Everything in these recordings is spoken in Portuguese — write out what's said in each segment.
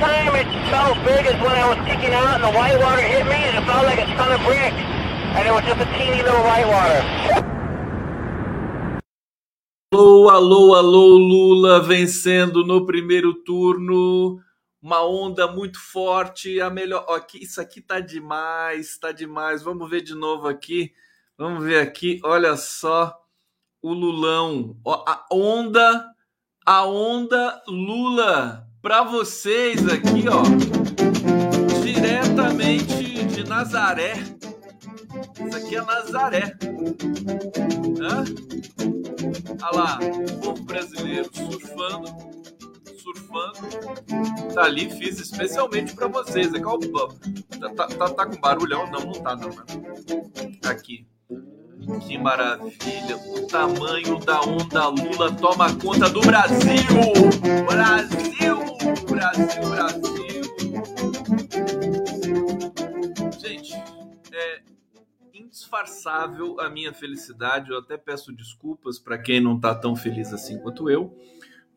time it felt big is when I was kicking out and the whitewater hit me and it felt like a ton of. And it was just a teeny little whitewater. Alô, alô, alô, Lula vencendo no primeiro turno. Uma onda muito forte, a melhor. Ó, aqui, isso aqui tá demais, tá demais. Vamos ver de novo aqui. Vamos ver aqui. Olha só o Lulão. Ó, a onda, a onda Lula para vocês aqui, ó. Diretamente de Nazaré. Isso aqui é Nazaré. Hã? Olha lá, o povo brasileiro surfando, surfando. Tá ali, fiz especialmente para vocês. É qual, tá, tá, tá, tá, com barulhão? Não, não tá não, né? Aqui. Que maravilha! O tamanho da onda Lula toma conta do Brasil! Brasil! Brasil, Brasil! Gente, é indisfarçável a minha felicidade. Eu até peço desculpas para quem não está tão feliz assim quanto eu,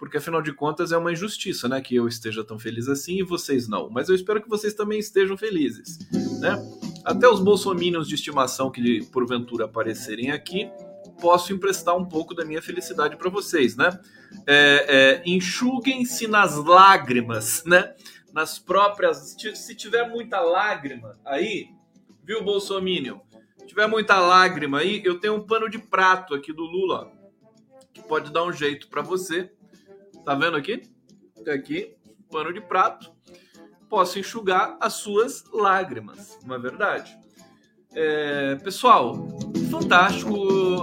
porque afinal de contas é uma injustiça, né? Que eu esteja tão feliz assim e vocês não. Mas eu espero que vocês também estejam felizes, né? Até os bolsominions de estimação que porventura aparecerem aqui, posso emprestar um pouco da minha felicidade para vocês, né? É, é, Enxuguem-se nas lágrimas, né? Nas próprias. Se tiver muita lágrima aí, viu, Bolsominion? Se tiver muita lágrima aí, eu tenho um pano de prato aqui do Lula, que pode dar um jeito para você. Tá vendo aqui? Aqui, pano de prato possa enxugar as suas lágrimas, não é verdade? É, pessoal, fantástico.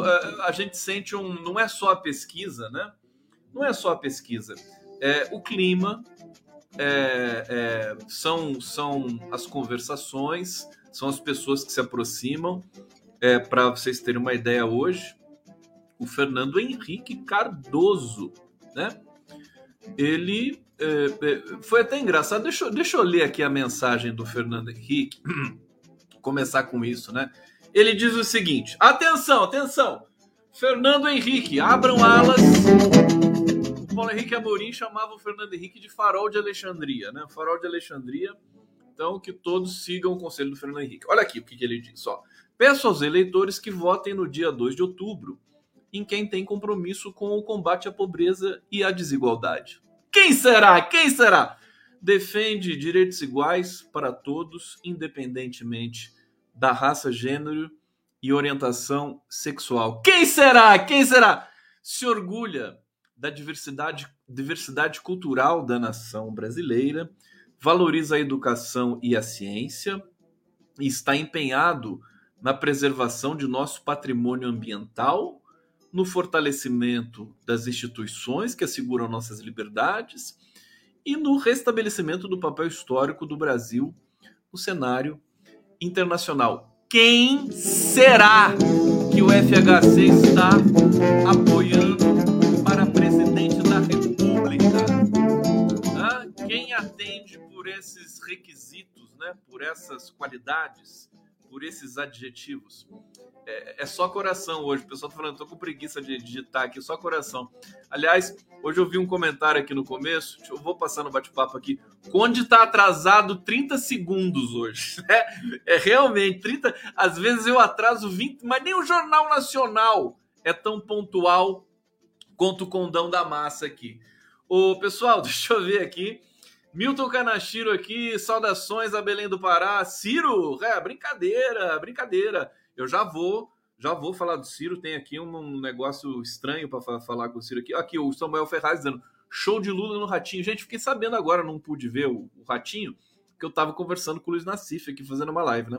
É, a gente sente um. Não é só a pesquisa, né? Não é só a pesquisa. É, o clima, é, é, são, são as conversações, são as pessoas que se aproximam. É, Para vocês terem uma ideia hoje, o Fernando Henrique Cardoso, né? Ele é, é, foi até engraçado. Deixa, deixa eu ler aqui a mensagem do Fernando Henrique. Começar com isso, né? Ele diz o seguinte: atenção, atenção. Fernando Henrique, abram alas. O Paulo Henrique Amorim chamava o Fernando Henrique de farol de Alexandria, né? Farol de Alexandria. Então, que todos sigam o conselho do Fernando Henrique. Olha aqui o que, que ele diz. Ó. Peço aos eleitores que votem no dia 2 de outubro em quem tem compromisso com o combate à pobreza e à desigualdade. Quem será? Quem será? Defende direitos iguais para todos, independentemente da raça, gênero e orientação sexual. Quem será? Quem será? Se orgulha da diversidade, diversidade cultural da nação brasileira, valoriza a educação e a ciência e está empenhado na preservação de nosso patrimônio ambiental no fortalecimento das instituições que asseguram nossas liberdades e no restabelecimento do papel histórico do Brasil no cenário internacional. Quem será que o FHC está apoiando para presidente da República? Quem atende por esses requisitos, né? por essas qualidades? Por esses adjetivos. É, é, só coração hoje. O pessoal tá falando, tô com preguiça de digitar aqui, só coração. Aliás, hoje eu vi um comentário aqui no começo, eu vou passar no bate-papo aqui. Conde tá atrasado 30 segundos hoje. É, é realmente 30. Às vezes eu atraso 20, mas nem o Jornal Nacional é tão pontual quanto o Condão da Massa aqui. Ô, pessoal, deixa eu ver aqui. Milton Kanashiro aqui, saudações a Belém do Pará. Ciro, é, brincadeira, brincadeira. Eu já vou, já vou falar do Ciro. Tem aqui um negócio estranho para falar com o Ciro aqui. Aqui o Samuel Ferraz dizendo: show de Lula no Ratinho. Gente, fiquei sabendo agora, não pude ver o, o Ratinho, que eu tava conversando com o Luiz Nassif aqui fazendo uma live, né?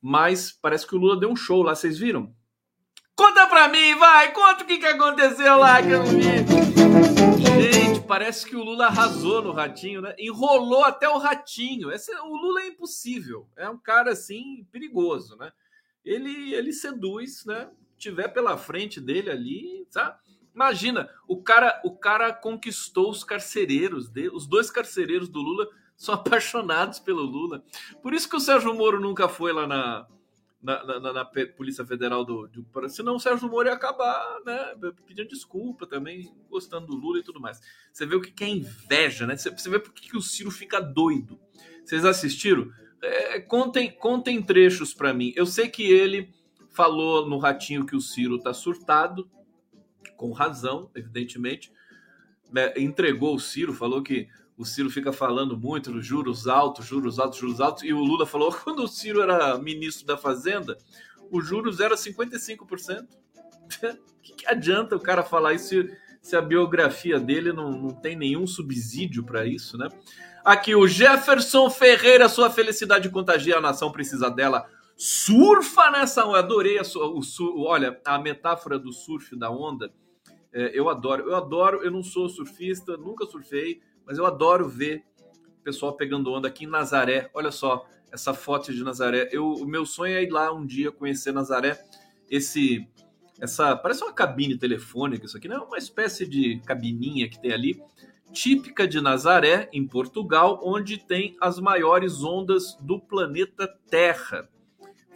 Mas parece que o Lula deu um show lá, vocês viram? Conta pra mim, vai! Conta o que, que aconteceu lá que eu não vi. Gente, parece que o Lula arrasou no ratinho, né? Enrolou até o ratinho. Esse, o Lula é impossível. É um cara assim perigoso, né? Ele, ele seduz, né? Tiver pela frente dele ali, sabe? Imagina, o cara, o cara conquistou os carcereiros dele, os dois carcereiros do Lula são apaixonados pelo Lula. Por isso que o Sérgio Moro nunca foi lá na na, na, na Polícia Federal do, do. Senão o Sérgio Moro ia acabar né, pedindo desculpa também, gostando do Lula e tudo mais. Você vê o que é inveja, né? Você, você vê por que o Ciro fica doido. Vocês assistiram? É, contem, contem trechos para mim. Eu sei que ele falou no Ratinho que o Ciro tá surtado, com razão, evidentemente. É, entregou o Ciro, falou que o Ciro fica falando muito dos juros altos, juros altos, juros altos, e o Lula falou quando o Ciro era ministro da Fazenda, os juros era 55%. O que, que adianta o cara falar isso se, se a biografia dele não, não tem nenhum subsídio para isso, né? Aqui o Jefferson Ferreira, sua felicidade contagia, a nação precisa dela. Surfa nessa onda. Adorei a sua, o, olha, a metáfora do surf da onda. É, eu adoro, eu adoro, eu não sou surfista, nunca surfei, mas eu adoro ver o pessoal pegando onda aqui em Nazaré. Olha só essa foto de Nazaré. Eu, o meu sonho é ir lá um dia conhecer Nazaré. Esse, essa parece uma cabine telefônica isso aqui, não é uma espécie de cabininha que tem ali, típica de Nazaré, em Portugal, onde tem as maiores ondas do planeta Terra.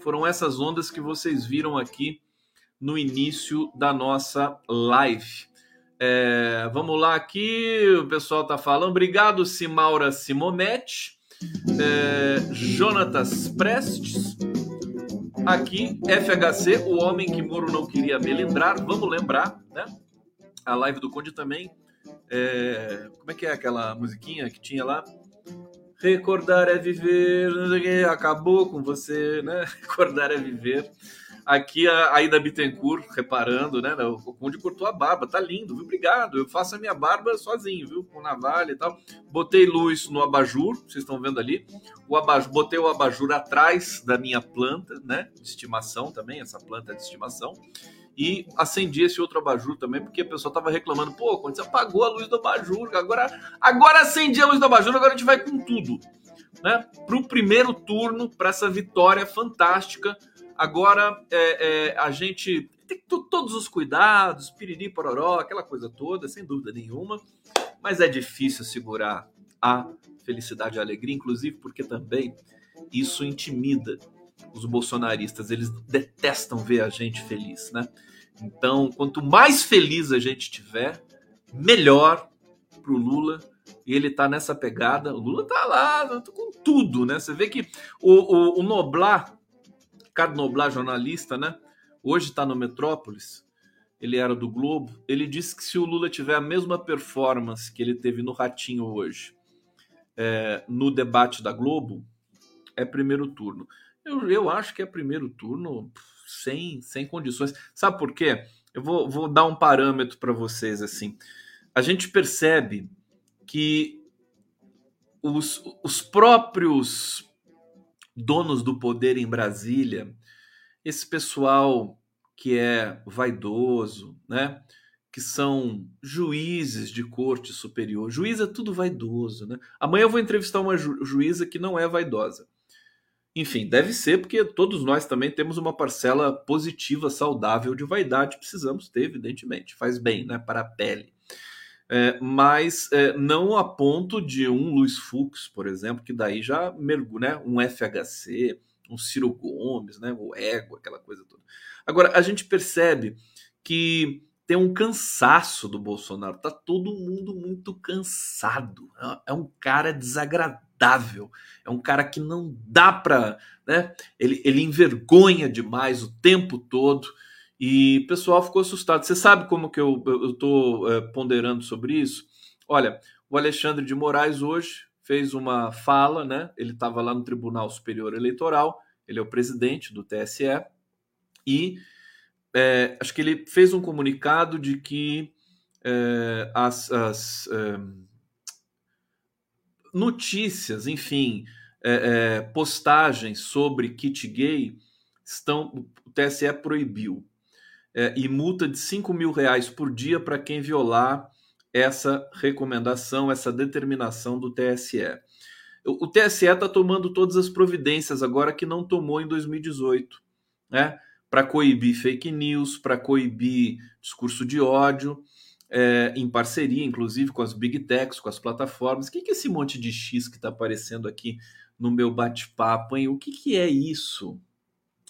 Foram essas ondas que vocês viram aqui no início da nossa live. É, vamos lá aqui, o pessoal tá falando. Obrigado, Simaura Simonetti. É, Jonatas Prestes. Aqui, FHC, o homem que Moro não queria melindrar. Vamos lembrar, né? A live do Conde também. É, como é que é aquela musiquinha que tinha lá? Recordar é viver, acabou com você, né? Recordar é viver. Aqui a Aida Bittencourt reparando, né? O Conde cortou a barba, tá lindo, viu? Obrigado. Eu faço a minha barba sozinho, viu? Com navalha e tal. Botei luz no abajur, vocês estão vendo ali. O abajur, botei o abajur atrás da minha planta, né? De estimação também, essa planta de estimação. E acendi esse outro abajur também, porque a pessoa tava reclamando, pô, quando você apagou a luz do abajur, agora, agora acendi a luz do abajur, agora a gente vai com tudo. Né, para o primeiro turno, para essa vitória fantástica Agora é, é, a gente tem todos os cuidados, piriri, pororó, aquela coisa toda, sem dúvida nenhuma, mas é difícil segurar a felicidade e a alegria, inclusive porque também isso intimida os bolsonaristas, eles detestam ver a gente feliz, né? Então, quanto mais feliz a gente tiver, melhor para o Lula. E ele tá nessa pegada. O Lula tá lá com tudo, né? Você vê que o, o, o Noblar Ricardo Noblar, jornalista, né? Hoje está no Metrópolis. Ele era do Globo. Ele disse que se o Lula tiver a mesma performance que ele teve no Ratinho hoje, é, no debate da Globo, é primeiro turno. Eu, eu acho que é primeiro turno sem, sem condições. Sabe por quê? Eu vou, vou dar um parâmetro para vocês assim. A gente percebe que os, os próprios donos do poder em Brasília, esse pessoal que é vaidoso, né? Que são juízes de corte superior. Juiz é tudo vaidoso, né? Amanhã eu vou entrevistar uma ju juíza que não é vaidosa. Enfim, deve ser porque todos nós também temos uma parcela positiva, saudável de vaidade. Precisamos ter, evidentemente. Faz bem, né? Para a pele é, mas é, não a ponto de um Luiz Fux, por exemplo, que daí já mergulha, né, um FHC, um Ciro Gomes, né, o ego, aquela coisa toda. Agora, a gente percebe que tem um cansaço do Bolsonaro, tá todo mundo muito cansado. É, é um cara desagradável, é um cara que não dá para, né? Ele, ele envergonha demais o tempo todo. E o pessoal ficou assustado. Você sabe como que eu estou é, ponderando sobre isso? Olha, o Alexandre de Moraes hoje fez uma fala, né? Ele estava lá no Tribunal Superior Eleitoral, ele é o presidente do TSE, e é, acho que ele fez um comunicado de que é, as, as é, notícias, enfim, é, é, postagens sobre kit gay estão, o TSE proibiu é, e multa de 5 mil reais por dia para quem violar essa recomendação, essa determinação do TSE. O, o TSE está tomando todas as providências agora que não tomou em 2018, né? Para coibir fake news, para coibir discurso de ódio, é, em parceria, inclusive, com as big techs, com as plataformas. O que, que é esse monte de X que está aparecendo aqui no meu bate-papo, hein? O que, que é isso?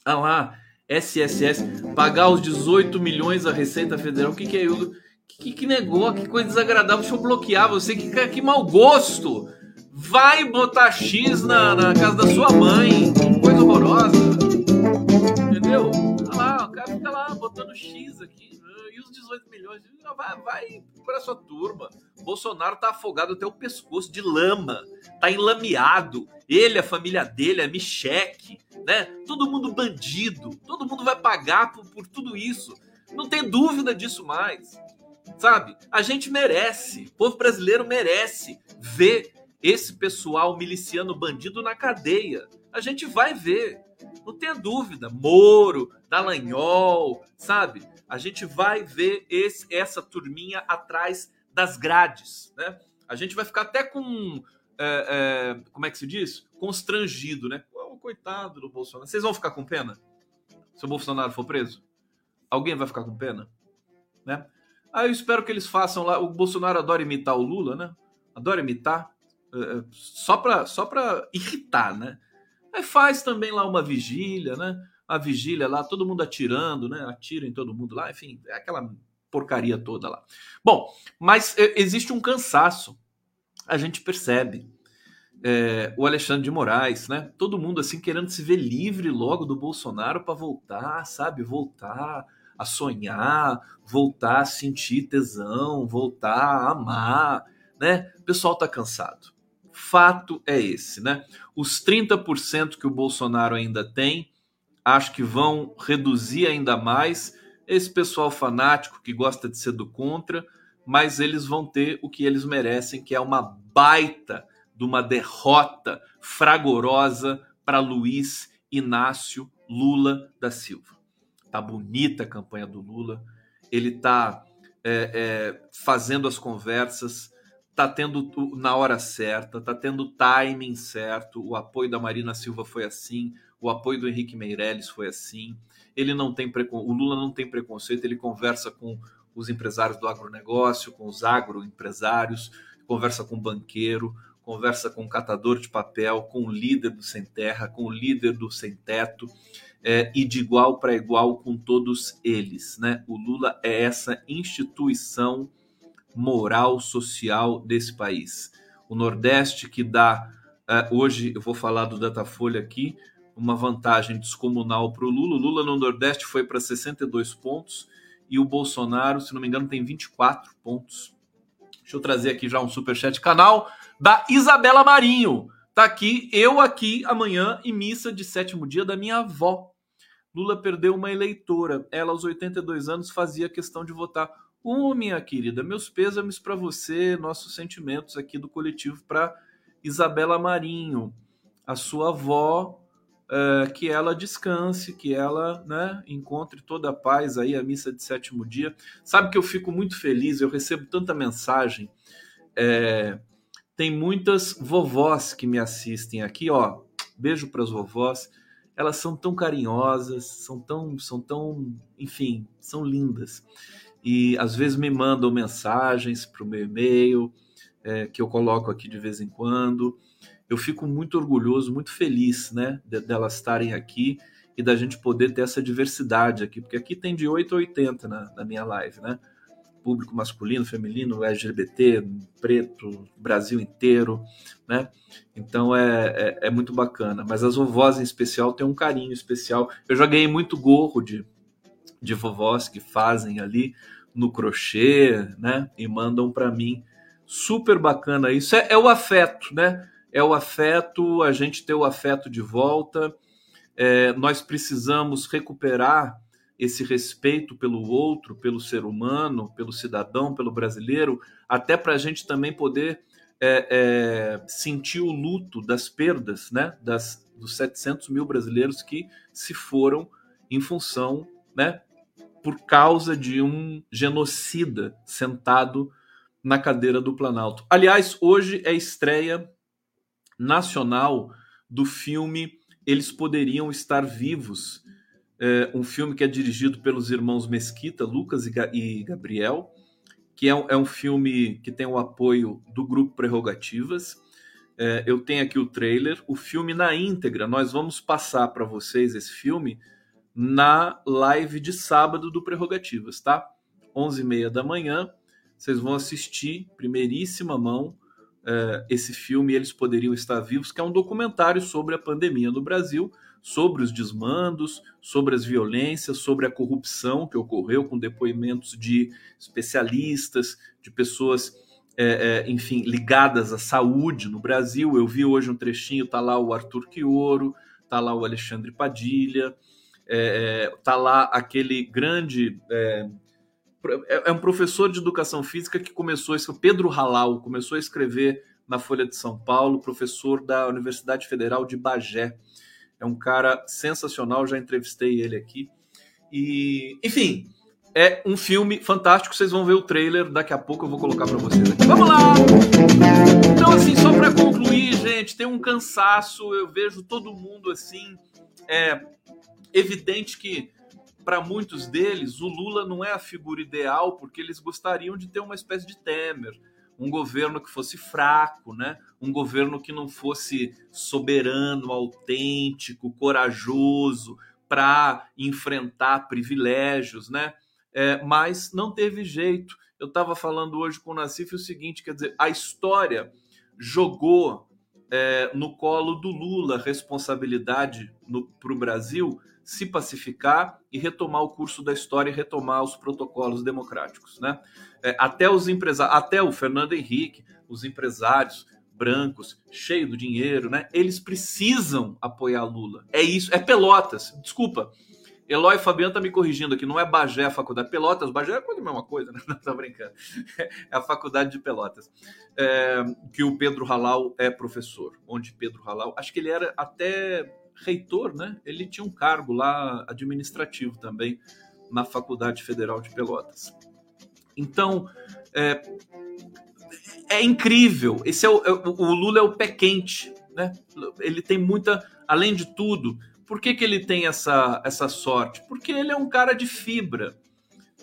Ah lá, SSS, pagar os 18 milhões à Receita Federal. O que, que é isso? Que, que negócio, que coisa desagradável. Deixa eu bloquear você. Que, que mau gosto. Vai botar X na, na casa da sua mãe. Coisa horrorosa. Entendeu? Olha lá, o cara fica lá botando X aqui. E os 18 milhões? Vai, vai para sua turma. Bolsonaro tá afogado até o pescoço de lama. Tá enlameado. Ele, a família dele, a Micheque, né? Todo mundo bandido. Todo mundo vai pagar por, por tudo isso. Não tem dúvida disso mais. Sabe? A gente merece. O povo brasileiro merece ver esse pessoal miliciano bandido na cadeia. A gente vai ver. Não tenha dúvida. Moro, Dallagnol, sabe? A gente vai ver esse, essa turminha atrás das grades, né? A gente vai ficar até com. É, é, como é que se diz? Constrangido, né? Coitado do Bolsonaro. Vocês vão ficar com pena? Se o Bolsonaro for preso? Alguém vai ficar com pena? Né? Aí eu espero que eles façam lá. O Bolsonaro adora imitar o Lula, né? Adora imitar. É, é só para só pra irritar, né? Aí faz também lá uma vigília, né? A vigília lá, todo mundo atirando, né? Atira em todo mundo lá, enfim, é aquela porcaria toda lá. Bom, mas é, existe um cansaço, a gente percebe. É, o Alexandre de Moraes, né? Todo mundo assim querendo se ver livre logo do Bolsonaro para voltar, sabe? Voltar a sonhar, voltar a sentir tesão, voltar a amar, né? O pessoal tá cansado. Fato é esse, né? Os 30% que o Bolsonaro ainda tem, acho que vão reduzir ainda mais esse pessoal fanático que gosta de ser do contra, mas eles vão ter o que eles merecem, que é uma baita de uma derrota fragorosa para Luiz Inácio Lula da Silva. Tá bonita a campanha do Lula, ele tá é, é, fazendo as conversas, tá tendo na hora certa, tá tendo o timing certo. O apoio da Marina Silva foi assim, o apoio do Henrique Meirelles foi assim ele não tem o Lula não tem preconceito, ele conversa com os empresários do agronegócio, com os agroempresários, conversa com o banqueiro, conversa com o catador de papel, com o líder do sem terra, com o líder do sem teto, é, e de igual para igual com todos eles. Né? O Lula é essa instituição moral, social desse país. O Nordeste que dá, é, hoje eu vou falar do Datafolha aqui, uma vantagem descomunal para o Lula. O Lula no Nordeste foi para 62 pontos e o Bolsonaro, se não me engano, tem 24 pontos. Deixa eu trazer aqui já um superchat canal da Isabela Marinho. Tá aqui, eu aqui amanhã em missa de sétimo dia da minha avó. Lula perdeu uma eleitora. Ela, aos 82 anos, fazia questão de votar. Ô, oh, minha querida, meus pêsames para você, nossos sentimentos aqui do coletivo para Isabela Marinho. A sua avó uh, que ela descanse, que ela né, encontre toda a paz aí, a missa de sétimo dia. Sabe que eu fico muito feliz, eu recebo tanta mensagem. É, tem muitas vovós que me assistem aqui, ó. Beijo para as vovós. Elas são tão carinhosas, são tão, são tão, enfim, são lindas. E às vezes me mandam mensagens para o meu e-mail, é, que eu coloco aqui de vez em quando eu fico muito orgulhoso, muito feliz, né, delas estarem aqui e da gente poder ter essa diversidade aqui, porque aqui tem de 8 a 80 na, na minha live, né? Público masculino, feminino, LGBT, preto, Brasil inteiro, né? Então é, é, é muito bacana. Mas as vovós em especial têm um carinho especial. Eu já ganhei muito gorro de, de vovós que fazem ali no crochê, né? E mandam para mim. Super bacana isso. É, é o afeto, né? é o afeto, a gente ter o afeto de volta. É, nós precisamos recuperar esse respeito pelo outro, pelo ser humano, pelo cidadão, pelo brasileiro, até para a gente também poder é, é, sentir o luto das perdas, né, das, dos 700 mil brasileiros que se foram em função, né, por causa de um genocida sentado na cadeira do Planalto. Aliás, hoje é estreia nacional do filme Eles Poderiam Estar Vivos, é, um filme que é dirigido pelos irmãos Mesquita, Lucas e Gabriel, que é um, é um filme que tem o apoio do Grupo Prerrogativas. é, eu tenho aqui o trailer, o filme na íntegra. Nós vamos passar para vocês esse filme na live de sábado do Prerrogativas, tá? 11h30 da manhã. Vocês vão assistir, primeiríssima mão, é, esse filme Eles Poderiam Estar Vivos, que é um documentário sobre a pandemia no Brasil, sobre os desmandos, sobre as violências, sobre a corrupção que ocorreu, com depoimentos de especialistas, de pessoas é, é, enfim, ligadas à saúde no Brasil. Eu vi hoje um trechinho, tá lá o Arthur Quioro, tá lá o Alexandre Padilha, é tá lá aquele grande é, é, um professor de educação física que começou isso, Pedro Halal, começou a escrever na Folha de São Paulo, professor da Universidade Federal de Bagé. É um cara sensacional, já entrevistei ele aqui. E, enfim, é um filme fantástico. Vocês vão ver o trailer daqui a pouco. Eu vou colocar para vocês aqui. Vamos lá! Então, assim, só para concluir, gente, tem um cansaço. Eu vejo todo mundo assim. É evidente que para muitos deles o Lula não é a figura ideal, porque eles gostariam de ter uma espécie de Temer. Um governo que fosse fraco, né? um governo que não fosse soberano, autêntico, corajoso para enfrentar privilégios, né? é, mas não teve jeito. Eu estava falando hoje com o Nassif o seguinte: quer dizer, a história jogou é, no colo do Lula responsabilidade para o Brasil se pacificar e retomar o curso da história e retomar os protocolos democráticos. Né? É, até os empresários, até o Fernando Henrique, os empresários brancos, cheios do dinheiro, né? Eles precisam apoiar Lula. É isso, é Pelotas. Desculpa, Eloy Fabiano tá me corrigindo aqui, não é Bagé a faculdade. Pelotas, Bagé é a mesma coisa, né? Não tá brincando. É a faculdade de Pelotas. É, que o Pedro Halal é professor. Onde Pedro Halal, acho que ele era até reitor, né? Ele tinha um cargo lá administrativo também na Faculdade Federal de Pelotas. Então, é, é incrível. Esse é o, é o Lula é o pé quente, né? Ele tem muita, além de tudo, por que, que ele tem essa, essa sorte? Porque ele é um cara de fibra,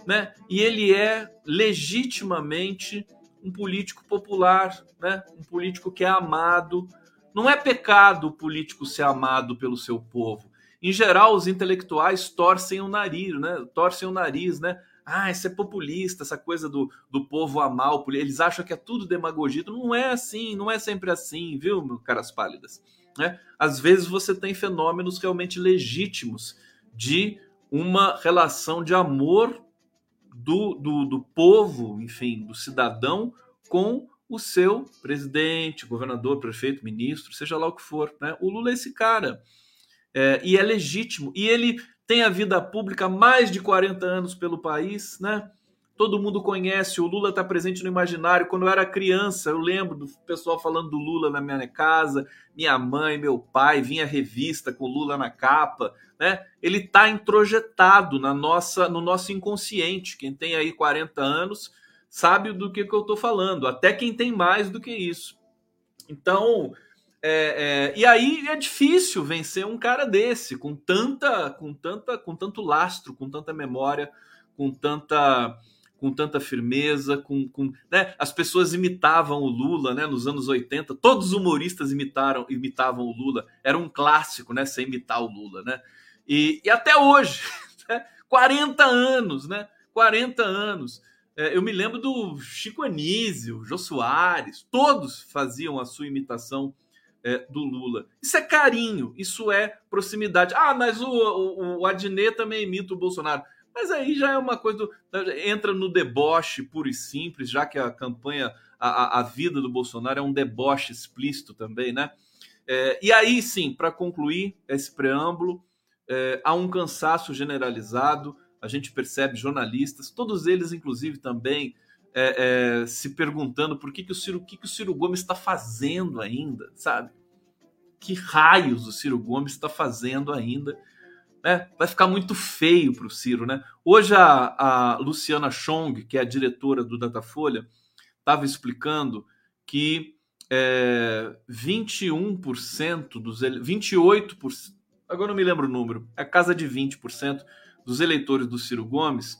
né? E ele é legitimamente um político popular, né? Um político que é amado. Não é pecado o político ser amado pelo seu povo. Em geral, os intelectuais torcem o nariz, né? Torcem o nariz, né? Ah, isso é populista, essa coisa do, do povo amar o político. Eles acham que é tudo demagogia. Não é assim, não é sempre assim, viu, caras pálidas? Né? Às vezes você tem fenômenos realmente legítimos de uma relação de amor do, do, do povo, enfim, do cidadão com o seu presidente, governador, prefeito, ministro, seja lá o que for. Né? O Lula é esse cara. É, e é legítimo. E ele tem a vida pública há mais de 40 anos pelo país, né? todo mundo conhece, o Lula está presente no imaginário. Quando eu era criança, eu lembro do pessoal falando do Lula na minha casa, minha mãe, meu pai, vinha revista com o Lula na capa, né? Ele está introjetado na nossa, no nosso inconsciente. Quem tem aí 40 anos sabe do que, que eu estou falando, até quem tem mais do que isso. Então, é, é, e aí é difícil vencer um cara desse, com tanta, com tanta, com tanto lastro, com tanta memória, com tanta com tanta firmeza, com, com né? as pessoas imitavam o Lula, né? Nos anos 80, todos os humoristas imitaram, imitavam o Lula. Era um clássico, né? Sem imitar o Lula, né? E, e até hoje, né? 40 anos, né? 40 anos. É, eu me lembro do Chico Anísio, Jô Soares, todos faziam a sua imitação é, do Lula. Isso é carinho, isso é proximidade. Ah, mas o, o, o Adnet também imita o Bolsonaro. Mas aí já é uma coisa. Do, entra no deboche puro e simples, já que a campanha, a, a vida do Bolsonaro é um deboche explícito também, né? É, e aí sim, para concluir esse preâmbulo, é, há um cansaço generalizado. A gente percebe jornalistas, todos eles, inclusive, também é, é se perguntando por que, que, o Ciro, que, que o Ciro Gomes está fazendo ainda, sabe? Que raios o Ciro Gomes está fazendo ainda? né? Vai ficar muito feio para o Ciro, né? Hoje a, a, Luciana Chong, que é a diretora do Datafolha, estava explicando que é, 21% dos 28%, agora não me lembro o número, é casa de 20% dos eleitores do Ciro Gomes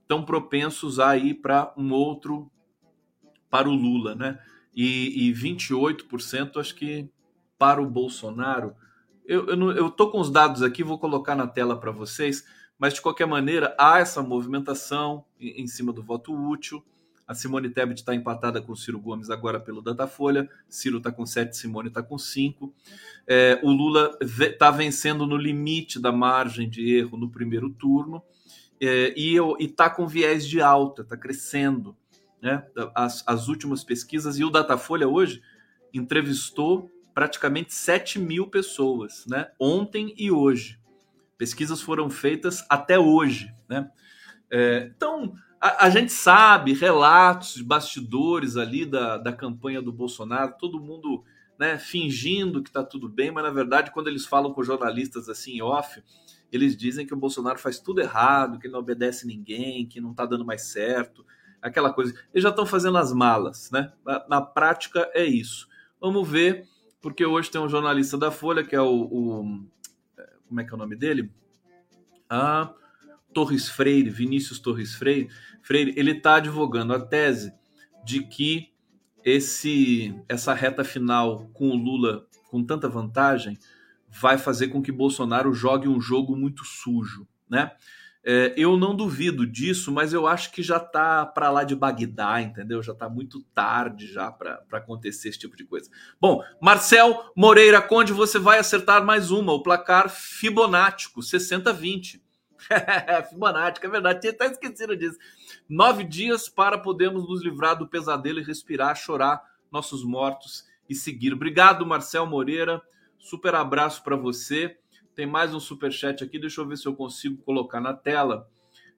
estão propensos a ir para um outro para o Lula, né? e, e 28% acho que para o Bolsonaro. Eu, eu, eu tô com os dados aqui, vou colocar na tela para vocês, mas de qualquer maneira há essa movimentação em, em cima do voto útil. A Simone Tebet está empatada com o Ciro Gomes agora pelo Datafolha. Ciro está com 7, Simone está com 5. É, o Lula está vencendo no limite da margem de erro no primeiro turno é, e está com viés de alta, está crescendo. Né? As, as últimas pesquisas, e o Datafolha hoje entrevistou praticamente 7 mil pessoas, né? ontem e hoje. Pesquisas foram feitas até hoje. Né? É, então, a, a, gente sabe relatos de bastidores ali da, da campanha do Bolsonaro, todo mundo né, fingindo que está tudo bem, mas na verdade, quando eles falam com jornalistas assim off, eles dizem que o Bolsonaro faz tudo errado, que ele não obedece ninguém, que não está dando mais certo, aquela coisa. Eles já estão fazendo as malas, né? Na, na, prática é isso. Vamos ver, porque hoje tem um jornalista da Folha, que é o. o como é que é o nome dele? Ah, Torres Freire, Vinícius Torres Freire, Freire ele está advogando a tese de que esse essa reta final com o Lula com tanta vantagem vai fazer com que Bolsonaro jogue um jogo muito sujo, né? É, eu não duvido disso, mas eu acho que já está para lá de Bagdá, entendeu? Já está muito tarde já para acontecer esse tipo de coisa. Bom, Marcel Moreira Conde, você vai acertar mais uma, o placar Fibonático, 60-20. Fibonacci, é verdade, tinha até esquecido disso. Nove dias para podermos nos livrar do pesadelo e respirar, chorar nossos mortos e seguir. Obrigado, Marcel Moreira. Super abraço para você. Tem mais um super chat aqui, deixa eu ver se eu consigo colocar na tela.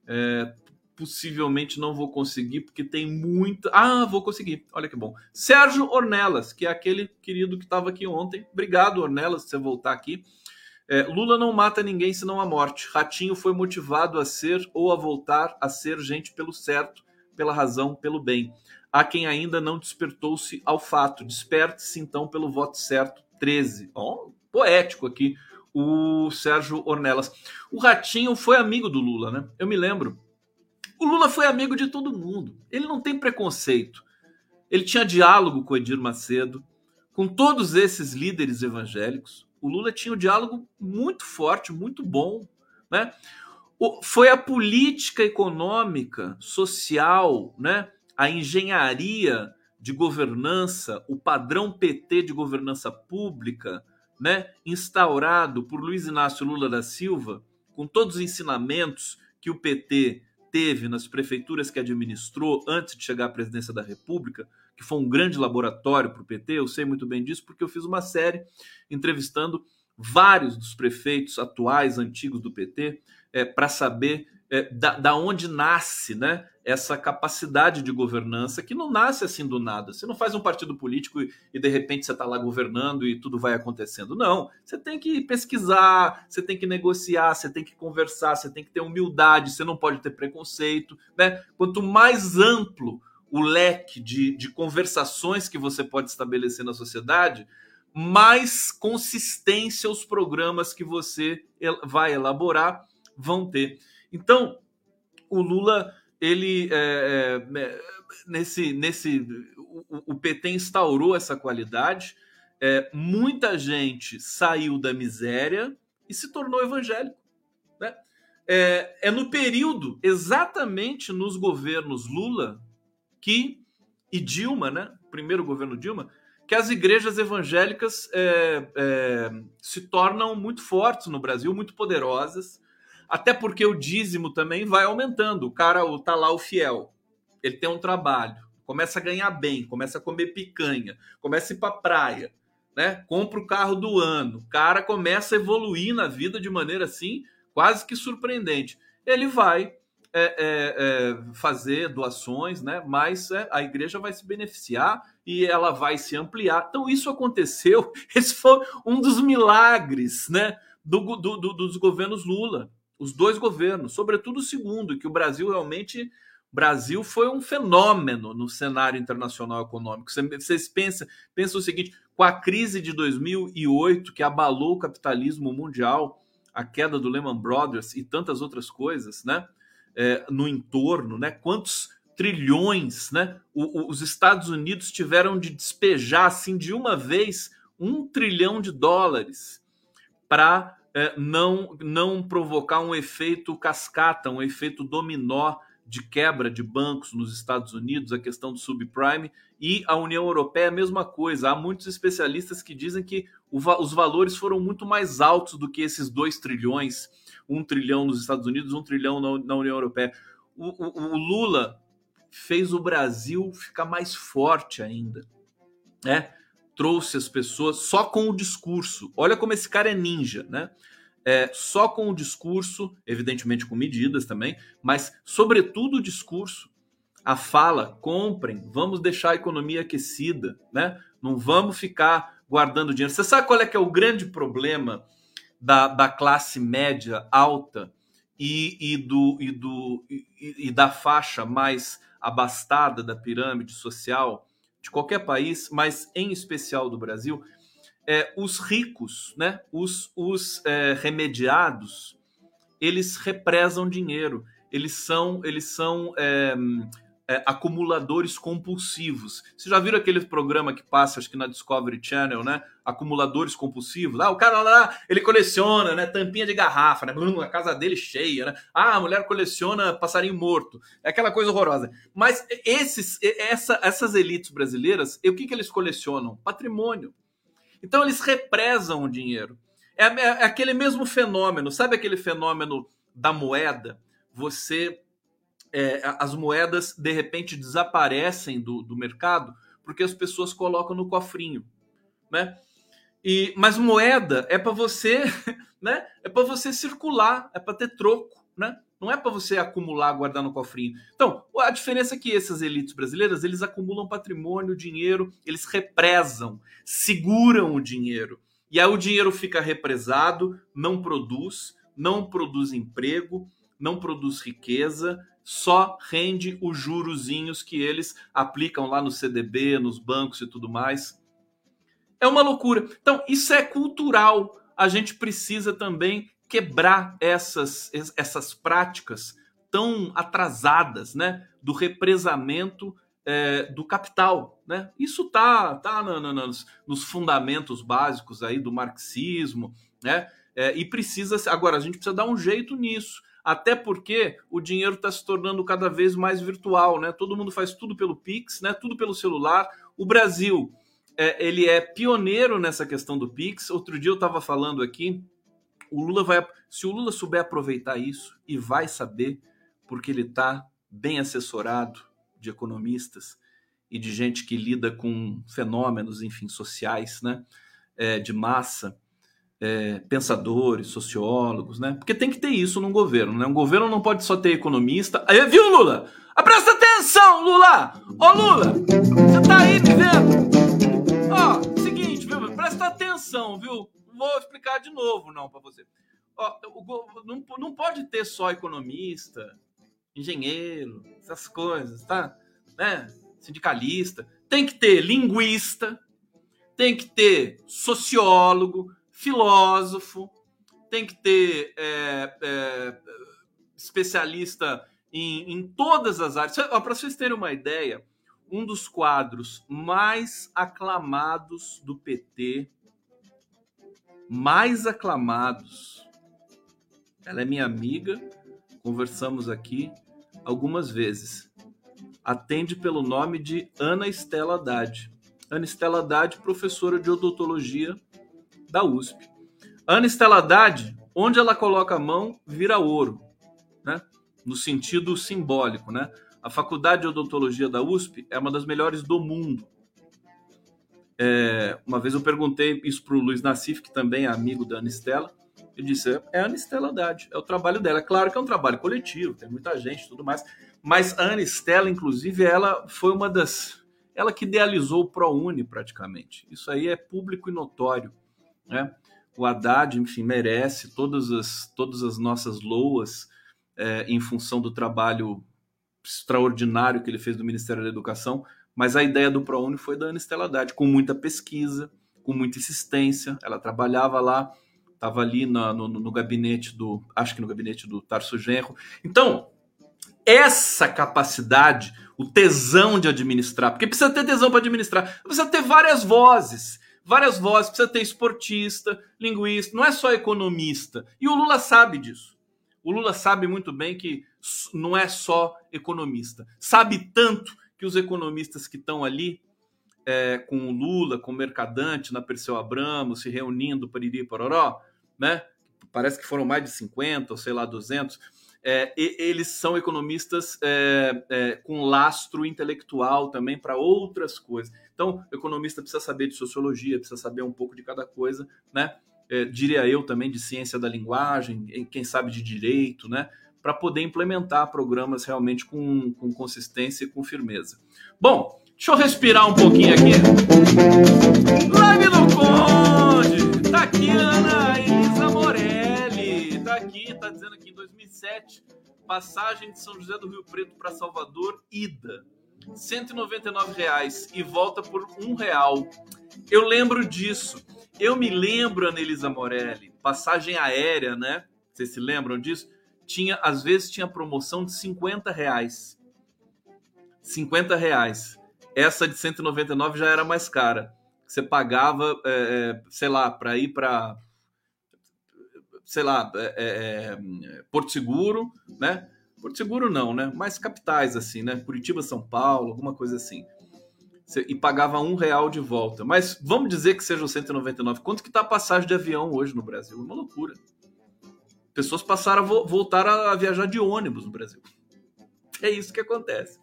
É, possivelmente não vou conseguir, porque tem muita. Ah, vou conseguir. Olha que bom. Sérgio Ornelas, que é aquele querido que estava aqui ontem. Obrigado, Ornelas, se você voltar aqui. É, Lula não mata ninguém senão a morte. Ratinho foi motivado a ser ou a voltar a ser gente pelo certo, pela razão, pelo bem. Há quem ainda não despertou-se ao fato. Desperte-se então pelo voto certo. 13. Oh, poético aqui o Sérgio Ornelas. O Ratinho foi amigo do Lula, né? Eu me lembro. O Lula foi amigo de todo mundo. Ele não tem preconceito. Ele tinha diálogo com Edir Macedo, com todos esses líderes evangélicos o Lula tinha um diálogo muito forte, muito bom, né? O, foi a política econômica, social, né? A engenharia de governança, o padrão PT de governança pública, né? Instaurado por Luiz Inácio Lula da Silva, com todos os ensinamentos que o PT teve nas prefeituras que administrou antes de chegar à presidência da República, que foi um grande laboratório para o PT, eu sei muito bem disso, porque eu fiz uma série entrevistando vários dos prefeitos atuais, antigos do PT, é, para saber é, da, da, onde nasce né, essa capacidade de governança, que não nasce assim do nada. Você não faz um partido político e, e de repente você está lá governando e tudo vai acontecendo. Não. Você tem que pesquisar, você tem que negociar, você tem que conversar, você tem que ter humildade, você não pode ter preconceito. Né? Quanto mais amplo o leque de, de conversações que você pode estabelecer na sociedade, mais consistência os programas que você vai elaborar vão ter. Então, o Lula, ele é, é, nesse, nesse, o, o, PT instaurou essa qualidade. É, muita gente saiu da miséria e se tornou evangélico. Né? É, é no período, exatamente nos governos Lula, que e Dilma, né? Primeiro governo Dilma, que as igrejas evangélicas é, é, se tornam muito fortes no Brasil, muito poderosas, até porque o dízimo também vai aumentando. O cara o, tá lá o fiel, ele tem um trabalho, começa a ganhar bem, começa a comer picanha, começa a ir para praia, né? Compra o carro do ano, o cara começa a evoluir na vida de maneira assim quase que surpreendente. Ele vai é, é, é, fazer doações, né? mas é, a igreja vai se beneficiar e ela vai se ampliar. Então, isso aconteceu. Esse foi um dos milagres né? do, do, do, dos governos Lula, os dois governos, sobretudo o segundo, que o Brasil realmente. Brasil foi um fenômeno no cenário internacional econômico. Vocês pensam, pensam o seguinte: com a crise de 2008, que abalou o capitalismo mundial, a queda do Lehman Brothers e tantas outras coisas, né? É, no entorno, né? Quantos trilhões, né? O, o, os Estados Unidos tiveram de despejar assim de uma vez um trilhão de dólares para é, não não provocar um efeito cascata, um efeito dominó de quebra de bancos nos Estados Unidos, a questão do subprime e a União Europeia a mesma coisa. Há muitos especialistas que dizem que os valores foram muito mais altos do que esses dois trilhões, um trilhão nos Estados Unidos, um trilhão na, na União Europeia. O, o, o, Lula fez o Brasil ficar mais forte ainda, né? Trouxe as pessoas só com o discurso. Olha como esse cara é ninja, né? é, só com o discurso, evidentemente com medidas também, mas sobretudo o discurso, a fala, comprem, vamos deixar a economia aquecida, né? Não vamos ficar guardando dinheiro. Você sabe qual é que é o grande problema da, da classe média alta e, e, do, e, do, e, e da faixa mais abastada da pirâmide social de qualquer país, mas em especial do Brasil? é, os ricos, né, os, os é, remediados, eles represam dinheiro, eles são, eles são é, é, acumuladores compulsivos. Vocês já viram aquele programa que passa, acho que na Discovery Channel, né? Acumuladores compulsivos. Ah, o cara lá, ele coleciona, né? Tampinha de garrafa, né? A casa dele cheia, né? Ah, a mulher coleciona passarinho morto. É aquela coisa horrorosa. Mas esses, essa, essas elites brasileiras, o que, que eles colecionam? Patrimônio. Então eles represam o dinheiro. É, é, é, aquele mesmo fenômeno, sabe aquele fenômeno da moeda? Você. É, as moedas de repente desaparecem do, do mercado porque as pessoas colocam no cofrinho, né? E, mas moeda é para você, né? É para você circular, é para ter troco, né? Não é para você acumular, guardar no cofrinho. Então, a diferença é que essas elites brasileiras, eles acumulam patrimônio, dinheiro, eles represam, seguram o dinheiro. E aí o dinheiro fica represado, não produz, não produz emprego, não produz riqueza, só rende os jurozinhos que eles aplicam lá no CDB, nos bancos e tudo mais. É uma loucura. Então, isso é cultural. A gente precisa também quebrar essas, essas práticas tão atrasadas né, do represamento é, do capital. Né? Isso tá, tá nos, nos, fundamentos básicos aí do marxismo, né? É, e precisa agora a gente precisa dar um jeito nisso, até porque o dinheiro está se tornando cada vez mais virtual, né? Todo mundo faz tudo pelo Pix, né? Tudo pelo celular. O Brasil é, ele é pioneiro nessa questão do Pix. Outro dia eu estava falando aqui o Lula vai. Se o Lula souber aproveitar isso, e vai saber, porque ele está bem assessorado de economistas e de gente que lida com fenômenos, enfim, sociais, né? É, de massa, é, pensadores, sociólogos, né? Porque tem que ter isso num governo, né? Um governo não pode só ter economista. Aí, viu, Lula? Ah, presta atenção, Lula! Ô, Lula! Você tá aí me vendo? Ó, seguinte, viu? Presta atenção, viu? vou explicar de novo, não, para você. Ó, o, não, não pode ter só economista, engenheiro, essas coisas, tá? Né? Sindicalista. Tem que ter linguista, tem que ter sociólogo, filósofo, tem que ter é, é, especialista em, em, todas as áreas. Para vocês terem uma ideia, um dos quadros mais aclamados do PT mais aclamados. Ela é minha amiga, conversamos aqui algumas vezes. Atende pelo nome de Ana Estela Haddad. Ana Estela Haddad, professora de odontologia da USP. Ana Estela Haddad, onde ela coloca a mão, vira ouro, né? no sentido simbólico. Né? A Faculdade de Odontologia da USP é uma das melhores do mundo. É, uma vez eu perguntei isso para o Luiz Nassif, que também é amigo da Anistela. Ele disse: é a Anistela Haddad, é o trabalho dela. É claro que é um trabalho coletivo, tem muita gente tudo mais. Mas a Anistela, inclusive, ela foi uma das. Ela que idealizou o ProUni praticamente. Isso aí é público e notório. Né? O Haddad, enfim, merece todas as, todas as nossas loas é, em função do trabalho extraordinário que ele fez do Ministério da Educação mas a ideia do ProUni foi da Ana Estela Haddad, com muita pesquisa, com muita insistência. Ela trabalhava lá, estava ali no, no, no, gabinete do, acho que no gabinete do Tarso Genro. Então, essa capacidade, o tesão de administrar, porque precisa ter tesão para administrar, precisa ter várias vozes, várias vozes, precisa ter esportista, linguista, não é só economista. E o Lula sabe disso. O Lula sabe muito bem que não é só economista. Sabe tanto que os economistas que estão ali é, com o Lula, com o Mercadante, na Perseu Abramo, se reunindo, pariri, pororó, né? Parece que foram mais de 50, ou sei lá, 200 é, eles são economistas é, é, com lastro intelectual também para outras coisas. Então, o economista precisa saber de sociologia, precisa saber um pouco de cada coisa, né? É, diria eu também de ciência da linguagem, quem sabe de direito, né? Para poder implementar programas realmente com, com consistência e com firmeza. Bom, deixa eu respirar um pouquinho aqui. Live do Conde! Tá aqui, Ana 127, passagem de São José do Rio Preto para Salvador, ida. R$ 199,00 e volta por R$ real. Eu lembro disso. Eu me lembro, Anelisa Morelli, passagem aérea, né? Vocês se lembram disso? Tinha, às vezes tinha promoção de 50 reais. 50 reais. Essa de 199 já era mais cara. Você pagava, é, é sei lá, para ir para sei lá, é, é, Porto Seguro, né? Porto Seguro não, né? Mais capitais assim, né? Curitiba, São Paulo, alguma coisa assim. E pagava um real de volta. Mas vamos dizer que seja o 199. Quanto que tá a passagem de avião hoje no Brasil? Uma loucura. Pessoas passaram a vo voltar a viajar de ônibus no Brasil. É isso que acontece.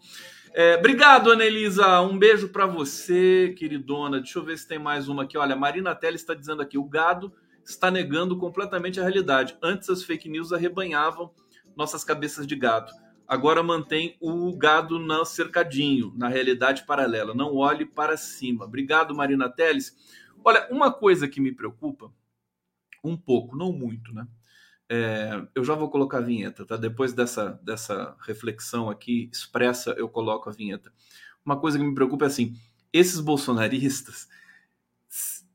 É, obrigado, Anelisa. Um beijo para você, queridona. Deixa eu ver se tem mais uma aqui. Olha, Marina Tela está dizendo aqui: o gado está negando completamente a realidade. Antes as fake news arrebanhavam nossas cabeças de gado. Agora mantém o gado no cercadinho, na realidade paralela. Não olhe para cima. Obrigado, Marina Teles. Olha, uma coisa que me preocupa, um pouco, não muito, né? É, eu já vou colocar a vinheta, tá? Depois dessa, dessa reflexão aqui expressa, eu coloco a vinheta. Uma coisa que me preocupa é assim: esses bolsonaristas,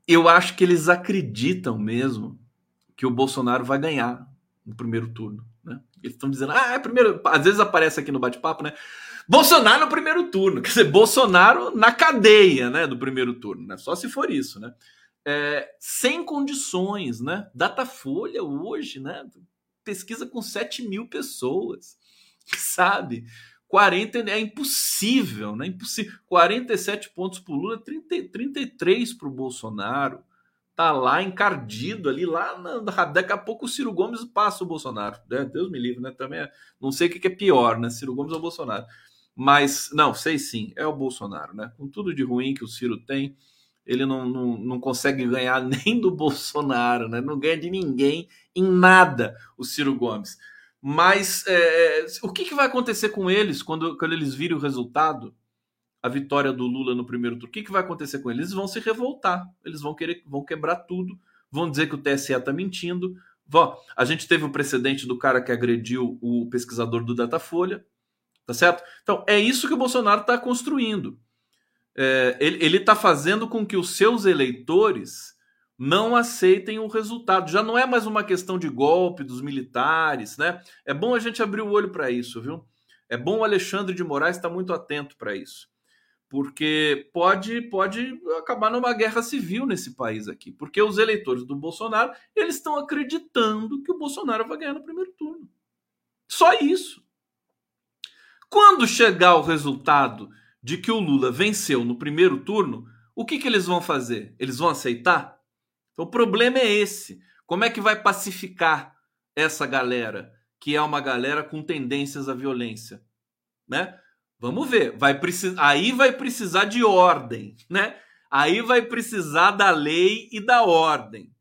eu acho que eles acreditam mesmo que o Bolsonaro vai ganhar no primeiro turno. Né? Eles estão dizendo, ah, é primeiro. Às vezes aparece aqui no bate-papo, né? Bolsonaro no primeiro turno. Quer dizer, Bolsonaro na cadeia né, do primeiro turno, né? Só se for isso, né? É, sem condições, né? Datafolha hoje, né? Pesquisa com 7 mil pessoas, sabe? 40 é impossível, né? Impossível. 47 pontos para o Lula, 30, 33 para o Bolsonaro tá lá encardido ali, lá na, daqui a pouco o Ciro Gomes passa o Bolsonaro. Né? Deus me livre, né? Também é, não sei o que é pior, né? Ciro Gomes ou Bolsonaro. Mas, não, sei sim, é o Bolsonaro, né? Com tudo de ruim que o Ciro tem, ele não, não, não consegue ganhar nem do Bolsonaro, né? Não ganha de ninguém em nada o Ciro Gomes. Mas é, o que, que vai acontecer com eles quando, quando eles virem o resultado? a vitória do Lula no primeiro turno, o que, que vai acontecer com eles? Eles vão se revoltar, eles vão querer, vão quebrar tudo, vão dizer que o TSE está mentindo. A gente teve o precedente do cara que agrediu o pesquisador do Datafolha, tá certo? Então é isso que o Bolsonaro está construindo. É, ele está fazendo com que os seus eleitores não aceitem o resultado. Já não é mais uma questão de golpe dos militares, né? É bom a gente abrir o olho para isso, viu? É bom o Alexandre de Moraes estar tá muito atento para isso porque pode pode acabar numa guerra civil nesse país aqui, porque os eleitores do Bolsonaro eles estão acreditando que o Bolsonaro vai ganhar no primeiro turno. Só isso. Quando chegar o resultado de que o Lula venceu no primeiro turno, o que, que eles vão fazer? Eles vão aceitar? Então, o problema é esse. Como é que vai pacificar essa galera, que é uma galera com tendências à violência, né? Vamos ver. Vai precisar, aí vai precisar de ordem, né? Aí vai precisar da lei e da ordem.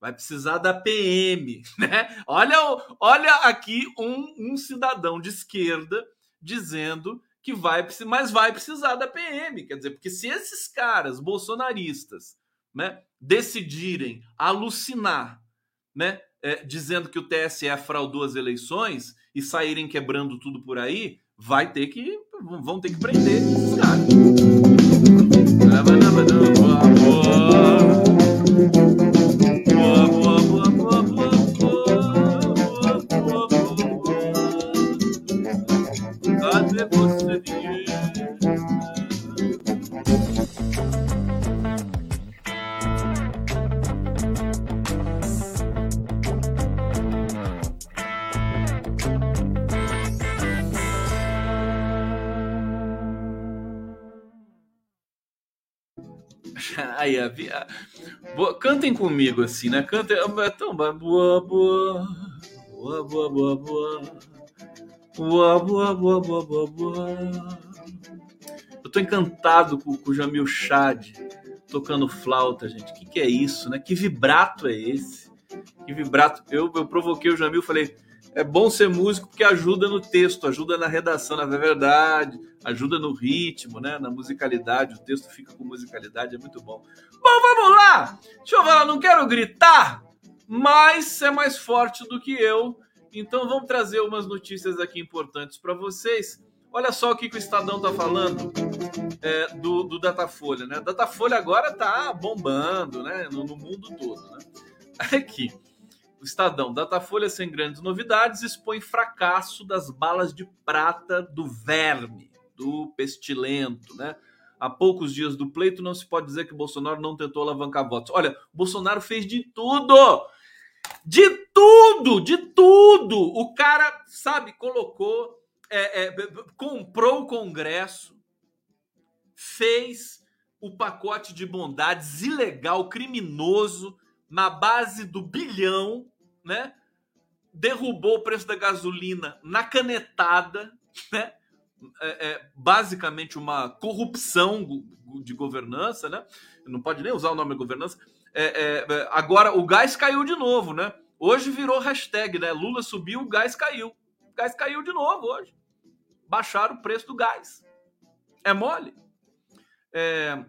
Vai precisar da PM, né? Olha, olha aqui um, um cidadão de esquerda dizendo que vai, mas vai precisar da PM, quer dizer, porque se esses caras bolsonaristas, né, decidirem alucinar, né, é, dizendo que o TSE fraudou as eleições e saírem quebrando tudo por aí, vai ter que vão ter que prender esses caras. Boa, cantem comigo assim, né? Cantem. tão boa, boa. Boa, boa, boa, boa. Boa, boa, boa, boa, boa, boa. Eu tô encantado com, com o Jamil Chad tocando flauta, gente. O que, que é isso, né? Que vibrato é esse? Que vibrato. Eu, eu provoquei o Jamil, falei, é bom ser músico porque ajuda no texto, ajuda na redação, na verdade, ajuda no ritmo, né? Na musicalidade. O texto fica com musicalidade, é muito bom. Bom, vamos lá! Deixa eu falar, não quero gritar, mas é mais forte do que eu. Então vamos trazer umas notícias aqui importantes para vocês. Olha só o que, que o Estadão tá falando é, do, do Datafolha, né? Datafolha agora tá bombando, né? No, no mundo todo, né? Aqui. Estadão, Datafolha sem grandes novidades, expõe fracasso das balas de prata do verme, do pestilento, né? Há poucos dias do pleito, não se pode dizer que Bolsonaro não tentou alavancar votos. Olha, Bolsonaro fez de tudo! De tudo! De tudo! O cara, sabe, colocou, é, é, comprou o Congresso, fez o pacote de bondades ilegal, criminoso, na base do bilhão, né? Derrubou o preço da gasolina na canetada, né? É, é, basicamente uma corrupção de governança, né? Não pode nem usar o nome governança. É, é, é, agora o gás caiu de novo, né? Hoje virou hashtag, né? Lula subiu, o gás caiu. O gás caiu de novo hoje. Baixaram o preço do gás. É mole. É,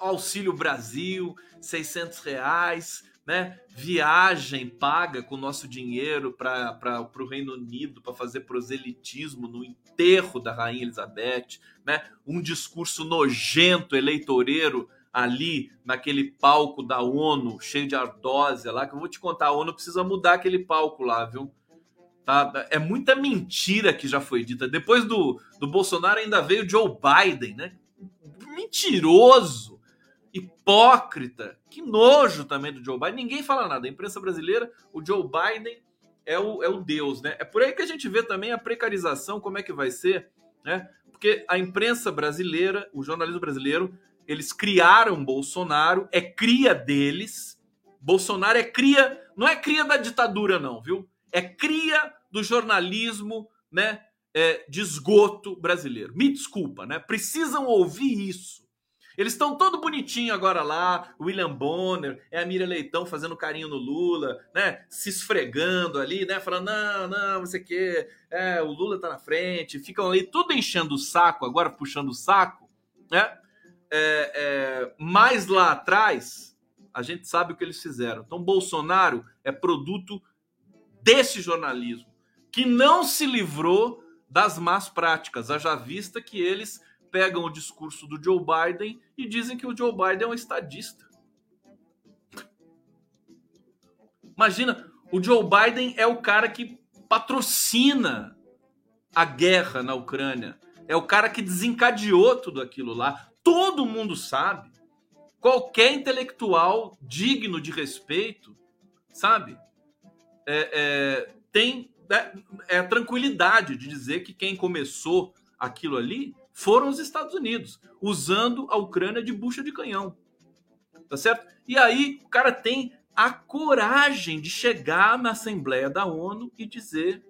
Auxílio Brasil, 600 reais, né? Viagem paga com nosso dinheiro para o Reino Unido para fazer proselitismo no enterro da Rainha Elizabeth, né? Um discurso nojento, eleitoreiro ali naquele palco da ONU, cheio de ardósia lá, que eu vou te contar, a ONU precisa mudar aquele palco lá, viu? Tá? É muita mentira que já foi dita. Depois do, do Bolsonaro ainda veio Joe Biden, né? Mentiroso hipócrita. Que nojo também do Joe Biden. Ninguém fala nada. A imprensa brasileira, o Joe Biden é o, é o Deus, né? É por aí que a gente vê também a precarização, como é que vai ser, né? Porque a imprensa brasileira, o jornalismo brasileiro, eles criaram Bolsonaro, é cria deles. Bolsonaro é cria, não é cria da ditadura, não, viu? É cria do jornalismo, né? É, de esgoto brasileiro. Me desculpa, né? Precisam ouvir isso. Eles estão todo bonitinho agora lá, William Bonner, é a Miriam Leitão fazendo carinho no Lula, né? Se esfregando ali, né? Falando, não, não, você que é, o Lula tá na frente, ficam ali tudo enchendo o saco, agora puxando o saco, né? É, é, mais lá atrás, a gente sabe o que eles fizeram. Então, Bolsonaro é produto desse jornalismo, que não se livrou das más práticas, haja vista que eles pegam o discurso do Joe Biden e dizem que o Joe Biden é um estadista. Imagina, o Joe Biden é o cara que patrocina a guerra na Ucrânia. É o cara que desencadeou tudo aquilo lá. Todo mundo sabe. Qualquer intelectual digno de respeito, sabe? É, é, tem é, é tranquilidade de dizer que quem começou aquilo ali foram os Estados Unidos, usando a Ucrânia de bucha de canhão. Tá certo? E aí o cara tem a coragem de chegar na Assembleia da ONU e dizer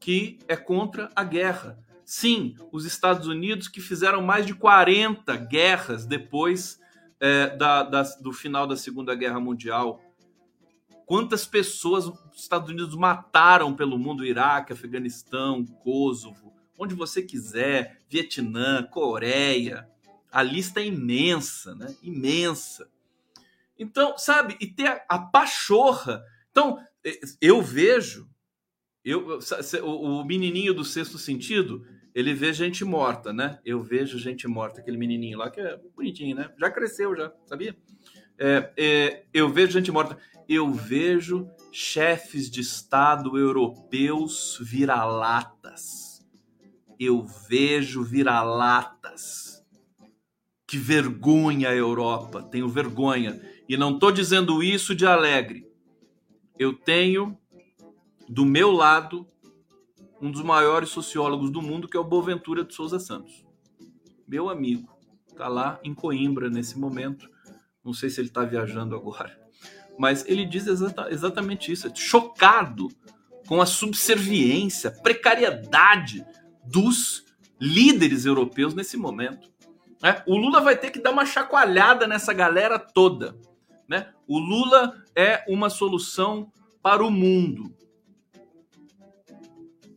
que é contra a guerra. Sim, os Estados Unidos que fizeram mais de 40 guerras depois é, da, da, do final da Segunda Guerra Mundial. Quantas pessoas os Estados Unidos mataram pelo mundo? Iraque, Afeganistão, Kosovo, onde você quiser, Vietnã, Coreia, a lista é imensa, né? Imensa. Então, sabe, e ter a, a pachorra. Então, eu vejo, eu, o, o menininho do sexto sentido, ele vê gente morta, né? Eu vejo gente morta, aquele menininho lá que é bonitinho, né? Já cresceu, já, sabia? É, é, eu vejo gente morta. Eu vejo chefes de Estado europeus vira-latas eu vejo vira-latas. Que vergonha a Europa, tenho vergonha. E não estou dizendo isso de alegre. Eu tenho do meu lado um dos maiores sociólogos do mundo, que é o Boaventura de Souza Santos. Meu amigo, está lá em Coimbra nesse momento. Não sei se ele está viajando agora. Mas ele diz exata, exatamente isso. Chocado com a subserviência, precariedade dos líderes europeus nesse momento. Né? O Lula vai ter que dar uma chacoalhada nessa galera toda. Né? O Lula é uma solução para o mundo.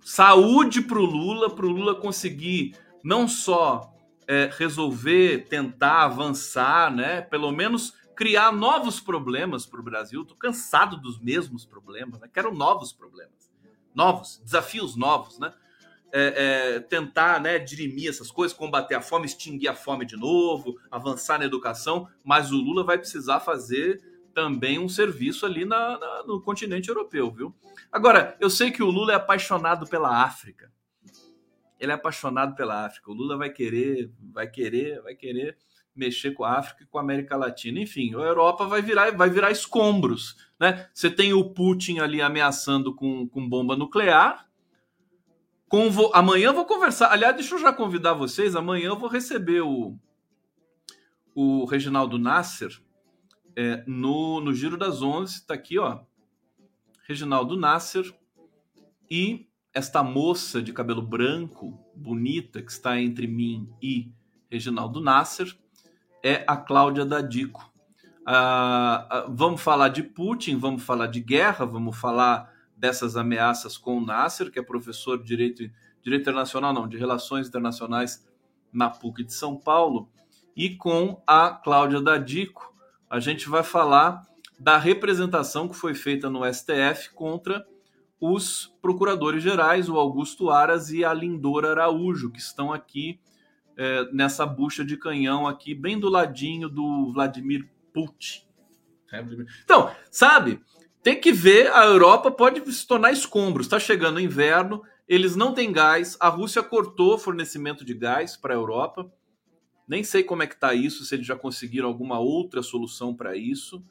Saúde para o Lula, para o Lula conseguir não só é, resolver, tentar avançar, né? Pelo menos criar novos problemas para o Brasil. Estou cansado dos mesmos problemas, né? quero novos problemas, novos desafios novos, né? É, é, tentar né, dirimir essas coisas, combater a fome, extinguir a fome de novo, avançar na educação, mas o Lula vai precisar fazer também um serviço ali na, na, no continente europeu, viu? Agora, eu sei que o Lula é apaixonado pela África. Ele é apaixonado pela África. O Lula vai querer, vai querer, vai querer mexer com a África e com a América Latina. Enfim, a Europa vai virar, vai virar escombros. Né? Você tem o Putin ali ameaçando com, com bomba nuclear. Com, vou, amanhã vou conversar. Aliás, deixa eu já convidar vocês. Amanhã eu vou receber o, o Reginaldo Nasser é, no, no Giro das Onze. Está aqui, ó. Reginaldo Nasser e esta moça de cabelo branco, bonita, que está entre mim e Reginaldo Nasser é a Cláudia Dadico. Ah, ah, vamos falar de Putin, vamos falar de guerra, vamos falar dessas ameaças com o Nasser, que é professor de Direito, Direito Internacional, não, de Relações Internacionais na PUC de São Paulo, e com a Cláudia Dadico, a gente vai falar da representação que foi feita no STF contra os procuradores gerais, o Augusto Aras e a Lindora Araújo, que estão aqui é, nessa bucha de canhão aqui, bem do ladinho do Vladimir Putin. Então, sabe, tem que ver, a Europa pode se tornar escombros. Está chegando o inverno, eles não têm gás, a Rússia cortou fornecimento de gás para a Europa. Nem sei como é que está isso, se eles já conseguiram alguma outra solução para isso,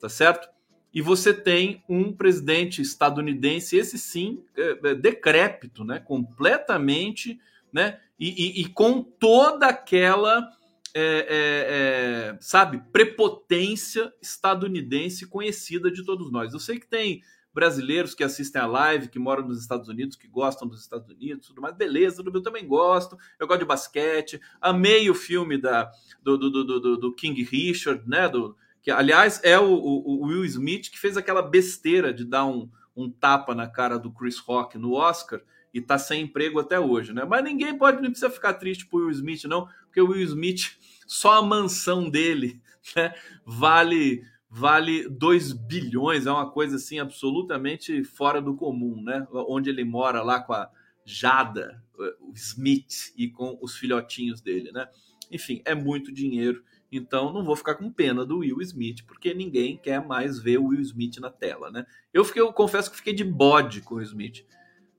tá certo? E você tem um presidente estadunidense, esse sim, é, é, decrépito, né? completamente né? E, e, e com toda aquela, é, é, é, sabe, prepotência estadunidense conhecida de todos nós. Eu sei que tem brasileiros que assistem a live, que moram nos Estados Unidos, que gostam dos Estados Unidos, tudo mais. Beleza, eu também gosto. Eu gosto de basquete. Amei o filme da, do, do, do, do King Richard, né? Do, que, aliás, é o, o, o, Will Smith que fez aquela besteira de dar um, um tapa na cara do Chris Rock no Oscar e tá sem emprego até hoje, né? Mas ninguém pode, não precisa ficar triste por Will Smith, não, porque o Will Smith, só a mansão dele, né, vale vale 2 bilhões, é uma coisa assim absolutamente fora do comum, né? Onde ele mora lá com a Jada, o Smith e com os filhotinhos dele, né? Enfim, é muito dinheiro. Então não vou ficar com pena do Will Smith, porque ninguém quer mais ver o Will Smith na tela, né? Eu fiquei, eu confesso que fiquei de bode com o Will Smith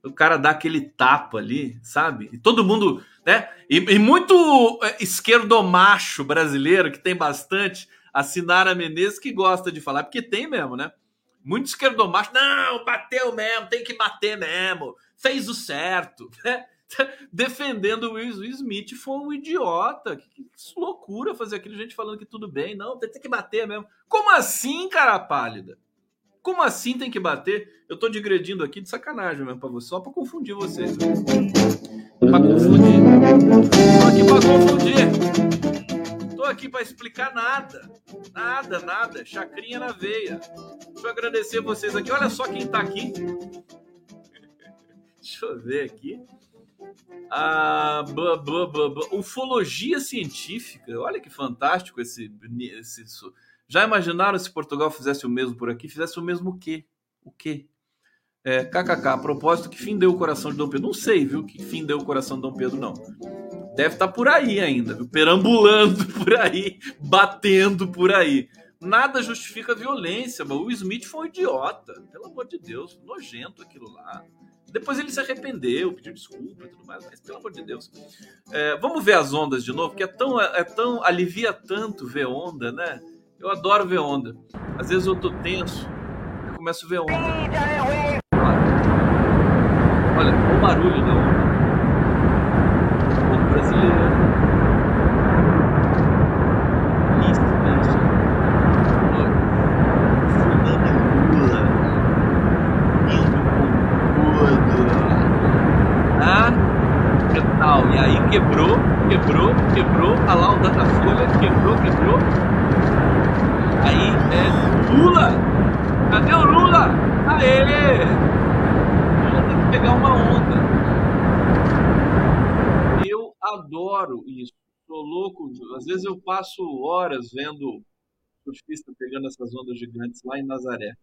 o cara dá aquele tapa ali, sabe? E todo mundo, né? E, e muito é, esquerdomacho brasileiro, que tem bastante, a Sinara Menezes, que gosta de falar, porque tem mesmo, né? Muito esquerdomacho, não, bateu mesmo, tem que bater mesmo, fez o certo, né? Defendendo o Will Smith foi um idiota. Que, que loucura fazer aquilo, gente falando que tudo bem, não, tem que bater mesmo. Como assim, cara pálida? Como assim tem que bater? Eu tô digredindo aqui de sacanagem mesmo pra você, só pra confundir vocês. Pra confundir. Tô aqui pra confundir. Tô aqui pra explicar nada. Nada, nada. Chacrinha na veia. Deixa eu agradecer vocês aqui. Olha só quem tá aqui. Deixa eu ver aqui. Ah, blá, blá, blá. Ufologia científica. Olha que fantástico esse, esse já imaginaram se Portugal fizesse o mesmo por aqui? Fizesse o mesmo o quê? O quê? É, KKK, a propósito, que fim deu o coração de Dom Pedro? Não sei, viu? Que fim deu o coração de Dom Pedro, não. Deve estar tá por aí ainda, viu? Perambulando por aí, batendo por aí. Nada justifica a violência, mas o Smith foi um idiota. Pelo amor de Deus, nojento aquilo lá. Depois ele se arrependeu, pediu desculpa e tudo mais, mas pelo amor de Deus. É, vamos ver as ondas de novo, que é tão, é tão. alivia tanto ver onda, né? Eu adoro ver onda. Às vezes eu tô tenso, eu começo a ver onda. Olha, olha o barulho da onda. O brasileiro. Isso, isso. Olha. Fernando Lula. Indo com tudo. Ah, que tal? E aí quebrou, quebrou, quebrou. Olha lá o Datafolha, quebrou, quebrou. Aí é Lula! Cadê o Lula? Aê! Lula tem que pegar uma onda. Eu adoro isso. Tô louco. Às vezes eu passo horas vendo surfista pegando essas ondas gigantes lá em Nazaré.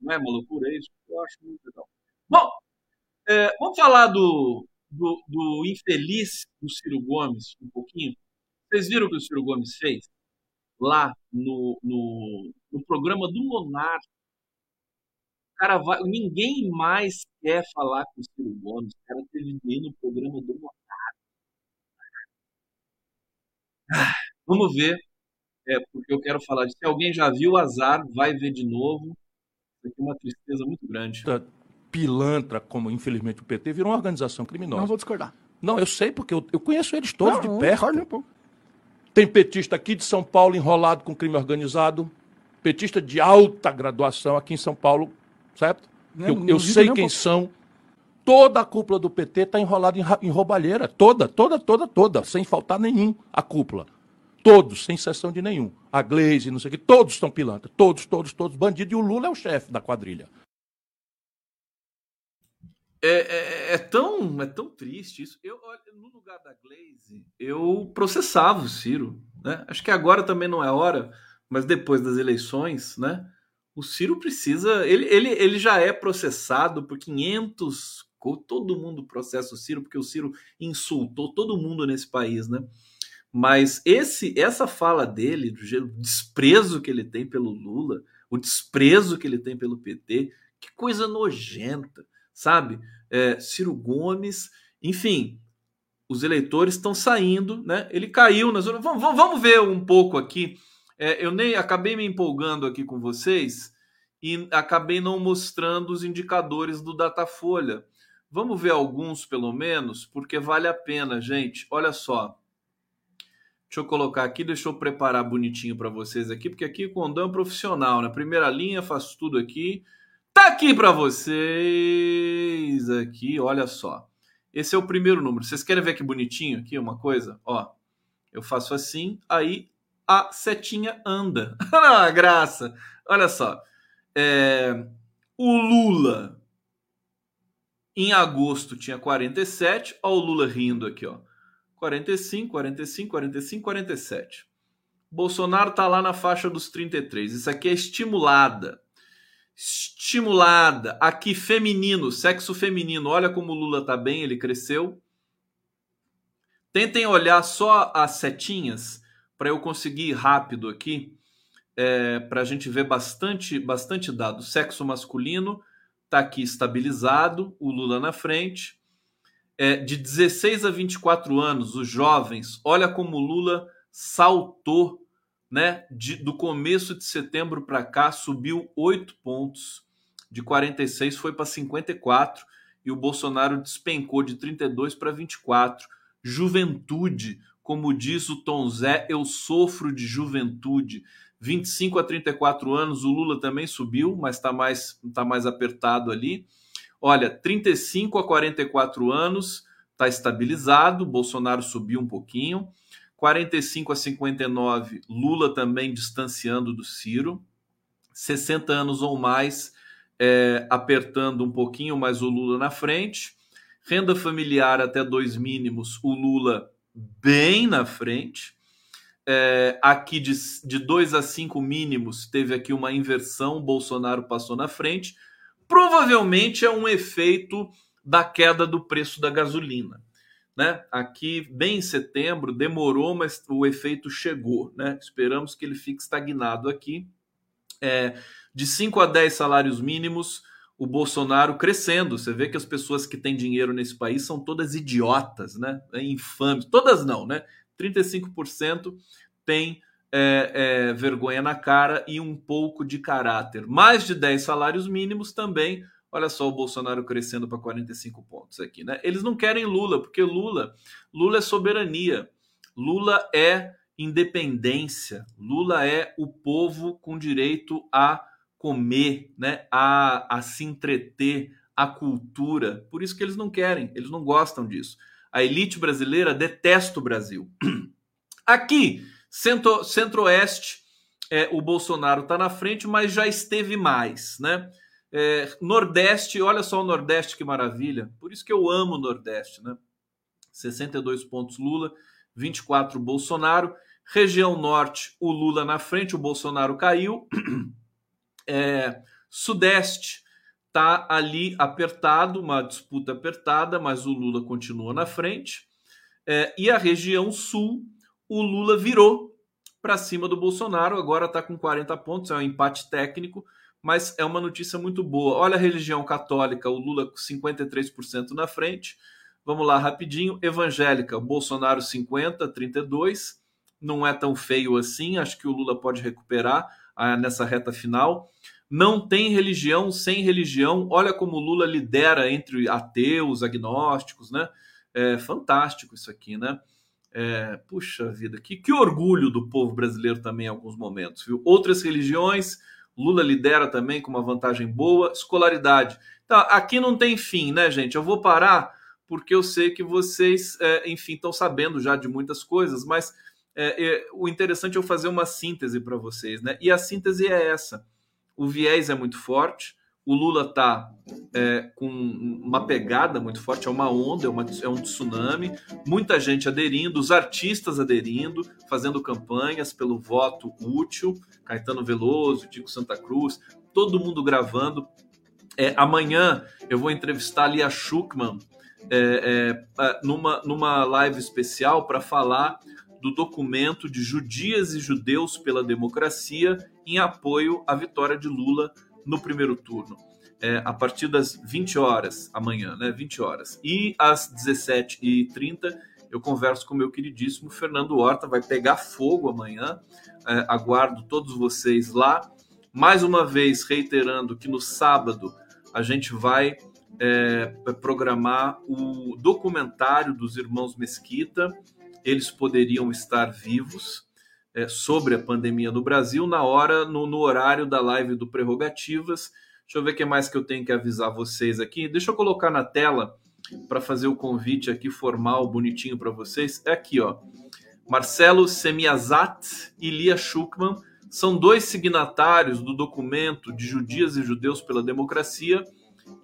Não é uma loucura isso? Eu acho muito legal. Bom, é, vamos falar do, do, do infeliz do Ciro Gomes um pouquinho. Vocês viram o que o Ciro Gomes fez? lá no, no, no programa do Monarca. Cara, vai, ninguém mais quer falar com o Ciro Gomes. O cara teve no programa do Monarca. Ah, vamos ver, é, porque eu quero falar disso. Se alguém já viu, azar, vai ver de novo. Isso aqui é uma tristeza muito grande. Pilantra, como infelizmente o PT, virou uma organização criminosa. Não vou discordar. Não, eu sei, porque eu, eu conheço eles todos Não, de perto. um pouco. Tem petista aqui de São Paulo enrolado com crime organizado. Petista de alta graduação aqui em São Paulo, certo? Não, eu não eu sei quem pouco. são. Toda a cúpula do PT está enrolada em, em roubalheira. Toda, toda, toda, toda. Sem faltar nenhum a cúpula. Todos, sem exceção de nenhum. A Glaze, não sei o quê. Todos estão pilantra. Todos, todos, todos bandidos. E o Lula é o chefe da quadrilha. É, é, é tão, é tão triste isso. Eu, no lugar da Glaze, eu processava o Ciro. Né? Acho que agora também não é hora, mas depois das eleições, né? O Ciro precisa. Ele, ele, ele já é processado por 500. co- Todo mundo processa o Ciro, porque o Ciro insultou todo mundo nesse país, né? Mas esse, essa fala dele, do desprezo que ele tem pelo Lula, o desprezo que ele tem pelo PT, que coisa nojenta sabe? É, Ciro Gomes, enfim, os eleitores estão saindo, né? Ele caiu nas vamos- vamos ver um pouco aqui. É, eu nem acabei me empolgando aqui com vocês e acabei não mostrando os indicadores do Datafolha. Vamos ver alguns, pelo menos, porque vale a pena, gente. Olha só. Deixa eu colocar aqui, deixa eu preparar bonitinho para vocês aqui, porque aqui o Condão é profissional, na primeira linha, faço tudo aqui. Tá aqui para vocês aqui, olha só. Esse é o primeiro número. Vocês querem ver que bonitinho aqui uma coisa? Ó, eu faço assim, aí a setinha anda. ah, graça. Olha só. É, o Lula em agosto tinha 47, ó o Lula rindo aqui, ó. 45, 45, 45, 47. Bolsonaro tá lá na faixa dos 33. Isso aqui é estimulada estimulada. Aqui, feminino, sexo feminino. Olha como o Lula tá bem, ele cresceu. Tentem olhar só as setinhas para eu conseguir ir rápido aqui, é, para a gente ver bastante, bastante dado. Sexo masculino tá aqui estabilizado, o Lula na frente. É, de 16 a 24 anos, os jovens, olha como Lula saltou né, de, do começo de setembro para cá, subiu 8 pontos. De 46 foi para 54 e o Bolsonaro despencou de 32 para 24. Juventude, como diz o Tom Zé, eu sofro de juventude. 25 a 34 anos, o Lula também subiu, mas está mais, tá mais apertado ali. Olha, 35 a 44 anos está estabilizado, Bolsonaro subiu um pouquinho. 45 a 59, Lula também distanciando do Ciro. 60 anos ou mais, é, apertando um pouquinho mais o Lula na frente. Renda familiar até dois mínimos, o Lula bem na frente. É, aqui de, de dois a cinco mínimos, teve aqui uma inversão, Bolsonaro passou na frente. Provavelmente é um efeito da queda do preço da gasolina né? Aqui, bem em setembro, demorou, mas o efeito chegou, né? Esperamos que ele fique estagnado aqui. É, de 5 a 10 salários mínimos, o Bolsonaro crescendo. Você vê que as pessoas que têm dinheiro nesse país são todas idiotas, né? É infames. Todas não, né? 35% tem é, é, vergonha na cara e um pouco de caráter. Mais de 10 salários mínimos também. Olha só o Bolsonaro crescendo para 45 pontos aqui, né? Eles não querem Lula, porque Lula, Lula é soberania. Lula é independência. Lula é o povo com direito a comer, né, a, a se entreter, a cultura. Por isso que eles não querem, eles não gostam disso. A elite brasileira detesta o Brasil. Aqui, centro, centro-oeste, é, o Bolsonaro está na frente, mas já esteve mais, né? É, Nordeste, olha só o Nordeste que maravilha. Por isso que eu amo o Nordeste, né? 62 pontos Lula, 24 Bolsonaro. Região Norte, o Lula na frente, o Bolsonaro caiu. É, Sudeste está ali apertado, uma disputa apertada, mas o Lula continua na frente. É, e a região Sul, o Lula virou para cima do Bolsonaro, agora está com 40 pontos, é um empate técnico, mas é uma notícia muito boa. Olha a religião católica, o Lula com 53% na frente. Vamos lá rapidinho. Evangélica, Bolsonaro 50, 32. Não é tão feio assim, acho que o Lula pode recuperar nessa reta final. Não tem religião sem religião. Olha como o Lula lidera entre ateus, agnósticos, né? É fantástico isso aqui, né? É, puxa vida, que, que orgulho do povo brasileiro também em alguns momentos, viu? Outras religiões, Lula lidera também com uma vantagem boa. Escolaridade. Tá, aqui não tem fim, né, gente? Eu vou parar porque eu sei que vocês, é, enfim, estão sabendo já de muitas coisas, mas é, é, o interessante é eu fazer uma síntese para vocês, né? E a síntese é essa: o viés é muito forte, o Lula está é, com uma pegada muito forte, é uma onda, é, uma, é, um tsunami, muita gente aderindo, os artistas aderindo, fazendo campanhas pelo voto útil, Caetano Veloso, Tico Santa Cruz, todo mundo gravando. É, amanhã eu vou entrevistar a Lia Schuckman é, é, numa, numa live especial para falar do documento de Judias e Judeus pela Democracia em apoio à vitória de Lula no primeiro turno. É, a partir das 20 horas amanhã, né? 20 horas. E às 17h30 eu converso com meu queridíssimo Fernando Horta, vai pegar fogo amanhã. É, aguardo todos vocês lá. Mais uma vez, reiterando que no sábado a gente vai é, programar o documentário dos irmãos Mesquita eles poderiam estar vivos é, sobre a pandemia no Brasil na hora, no, no, horário da live do Prerrogativas. Deixa eu ver o que mais que eu tenho que avisar vocês aqui. Deixa eu colocar na tela para fazer o convite aqui formal, bonitinho para vocês. É aqui, ó. Marcelo Semiazat e Lia Schuckman são dois signatários do documento de Judias e Judeus pela Democracia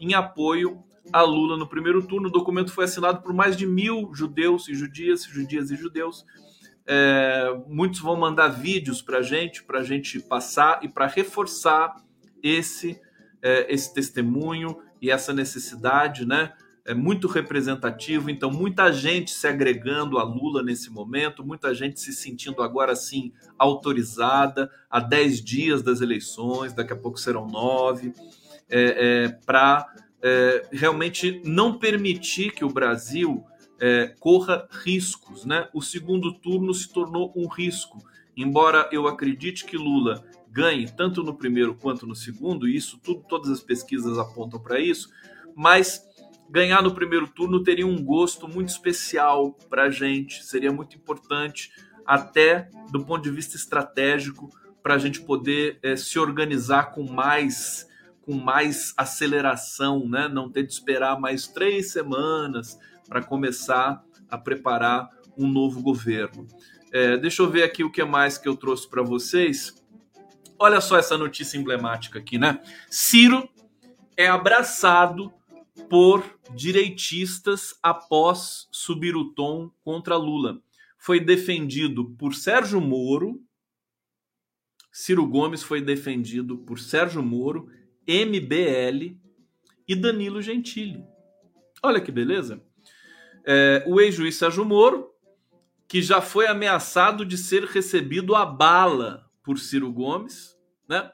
em apoio a Lula no primeiro turno. O documento foi assinado por mais de mil judeus e judias, judias e judeus. É, muitos vão mandar vídeos para a gente, para a gente passar e para reforçar esse, é, esse testemunho e essa necessidade, né? É muito representativo, então muita gente se agregando a Lula nesse momento, muita gente se sentindo agora sim autorizada a 10 dias das eleições, daqui a pouco serão nove, é, é para é, realmente não permitir que o Brasil é, corra riscos. Né? O segundo turno se tornou um risco. Embora eu acredite que Lula ganhe tanto no primeiro quanto no segundo, e isso tudo, todas as pesquisas apontam para isso, mas ganhar no primeiro turno teria um gosto muito especial para a gente, seria muito importante, até do ponto de vista estratégico, para a gente poder é, se organizar com mais com mais aceleração, né? não ter de esperar mais três semanas para começar a preparar um novo governo. É, deixa eu ver aqui o que mais que eu trouxe para vocês. Olha só essa notícia emblemática aqui, né? Ciro é abraçado por direitistas após subir o tom contra Lula. Foi defendido por Sérgio Moro. Ciro Gomes foi defendido por Sérgio Moro MBL e Danilo Gentili. Olha que beleza. É, o ex-juiz Sérgio Moro, que já foi ameaçado de ser recebido a bala por Ciro Gomes, né?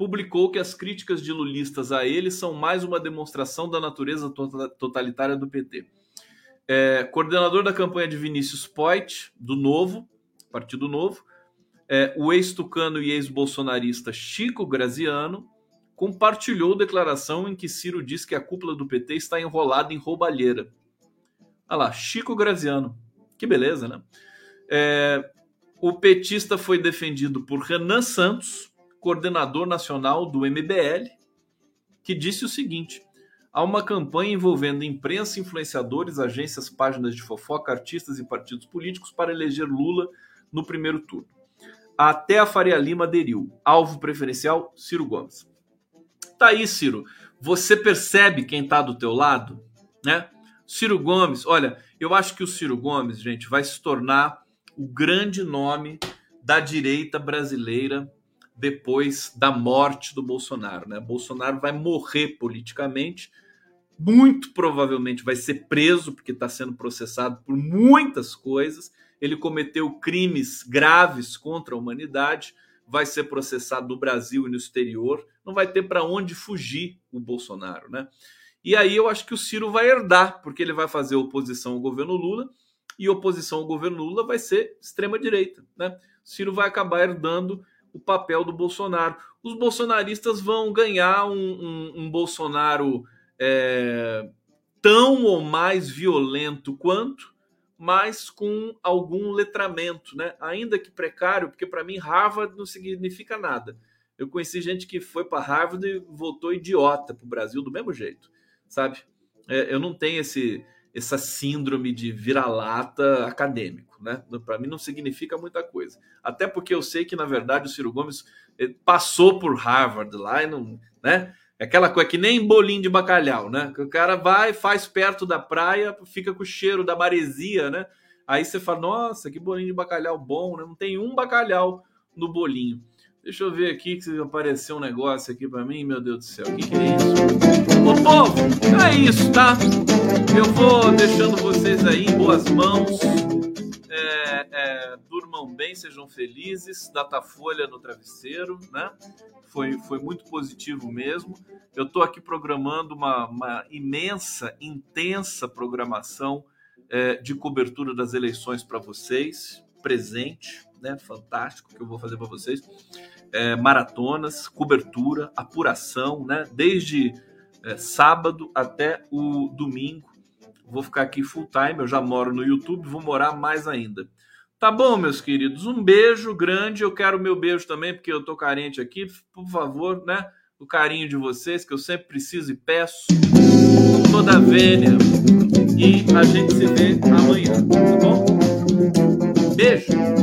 publicou que as críticas de lulistas a ele são mais uma demonstração da natureza tota-, totalitária do PT. É, coordenador da campanha de Vinícius Poit, do Novo, Partido Novo, é, o ex-tucano e ex-bolsonarista Chico Graziano compartilhou declaração em que Ciro diz que a cúpula do PT está enrolada em roubalheira. Olha lá, Chico Graziano. Que beleza, né? É, o petista foi defendido por Renan Santos, coordenador nacional do MBL, que disse o seguinte: há uma campanha envolvendo imprensa, influenciadores, agências, páginas de fofoca, artistas e partidos políticos para eleger Lula no primeiro turno. Até a Faria Lima aderiu. Alvo preferencial, Ciro Gomes. Tá aí, Ciro. Você percebe quem tá do teu lado, né? Ciro Gomes, olha, eu acho que o Ciro Gomes, gente, vai se tornar o grande nome da direita brasileira depois da morte do Bolsonaro, né? Bolsonaro vai morrer politicamente, muito provavelmente vai ser preso porque está sendo processado por muitas coisas. Ele cometeu crimes graves contra a humanidade vai ser processado no Brasil e no exterior, não vai ter para onde fugir o Bolsonaro, né? E aí eu acho que o Ciro vai herdar, porque ele vai fazer oposição ao governo Lula, e oposição ao governo Lula vai ser extrema-direita, né? O Ciro vai acabar herdando o papel do Bolsonaro. Os bolsonaristas vão ganhar um, um, um Bolsonaro é, tão ou mais violento quanto, mas com algum letramento, né? Ainda que precário, porque para mim Harvard não significa nada. Eu conheci gente que foi para Harvard e voltou idiota para o Brasil do mesmo jeito, sabe? É, eu não tenho esse essa síndrome de vira-lata acadêmico, né? Para mim não significa muita coisa. Até porque eu sei que na verdade o Ciro Gomes passou por Harvard lá e não, né? Aquela coisa que nem bolinho de bacalhau, né? Que o cara vai, faz perto da praia, fica com o cheiro da maresia, né? Aí você fala, nossa, que bolinho de bacalhau bom, né? Não tem um bacalhau no bolinho. Deixa eu ver aqui que apareceu um negócio aqui para mim, meu Deus do céu. O que, que é isso? Povo, é isso, tá? Eu vou deixando vocês aí em boas mãos. É, é, durmam bem, sejam felizes. Datafolha no travesseiro, né? Foi, foi muito positivo mesmo. Eu estou aqui programando uma, uma, imensa, intensa programação é, de cobertura das eleições para vocês, presente, né? Fantástico que eu vou fazer para vocês. É, maratonas, cobertura, apuração, né? Desde é, sábado até o domingo. Vou ficar aqui full time, eu já moro no YouTube, vou morar mais ainda. Tá bom, meus queridos, um beijo grande. Eu quero meu beijo também, porque eu tô carente aqui. Por favor, né? O carinho de vocês, que eu sempre preciso e peço. Toda a vênia. E a gente se vê amanhã, tá bom? Beijo!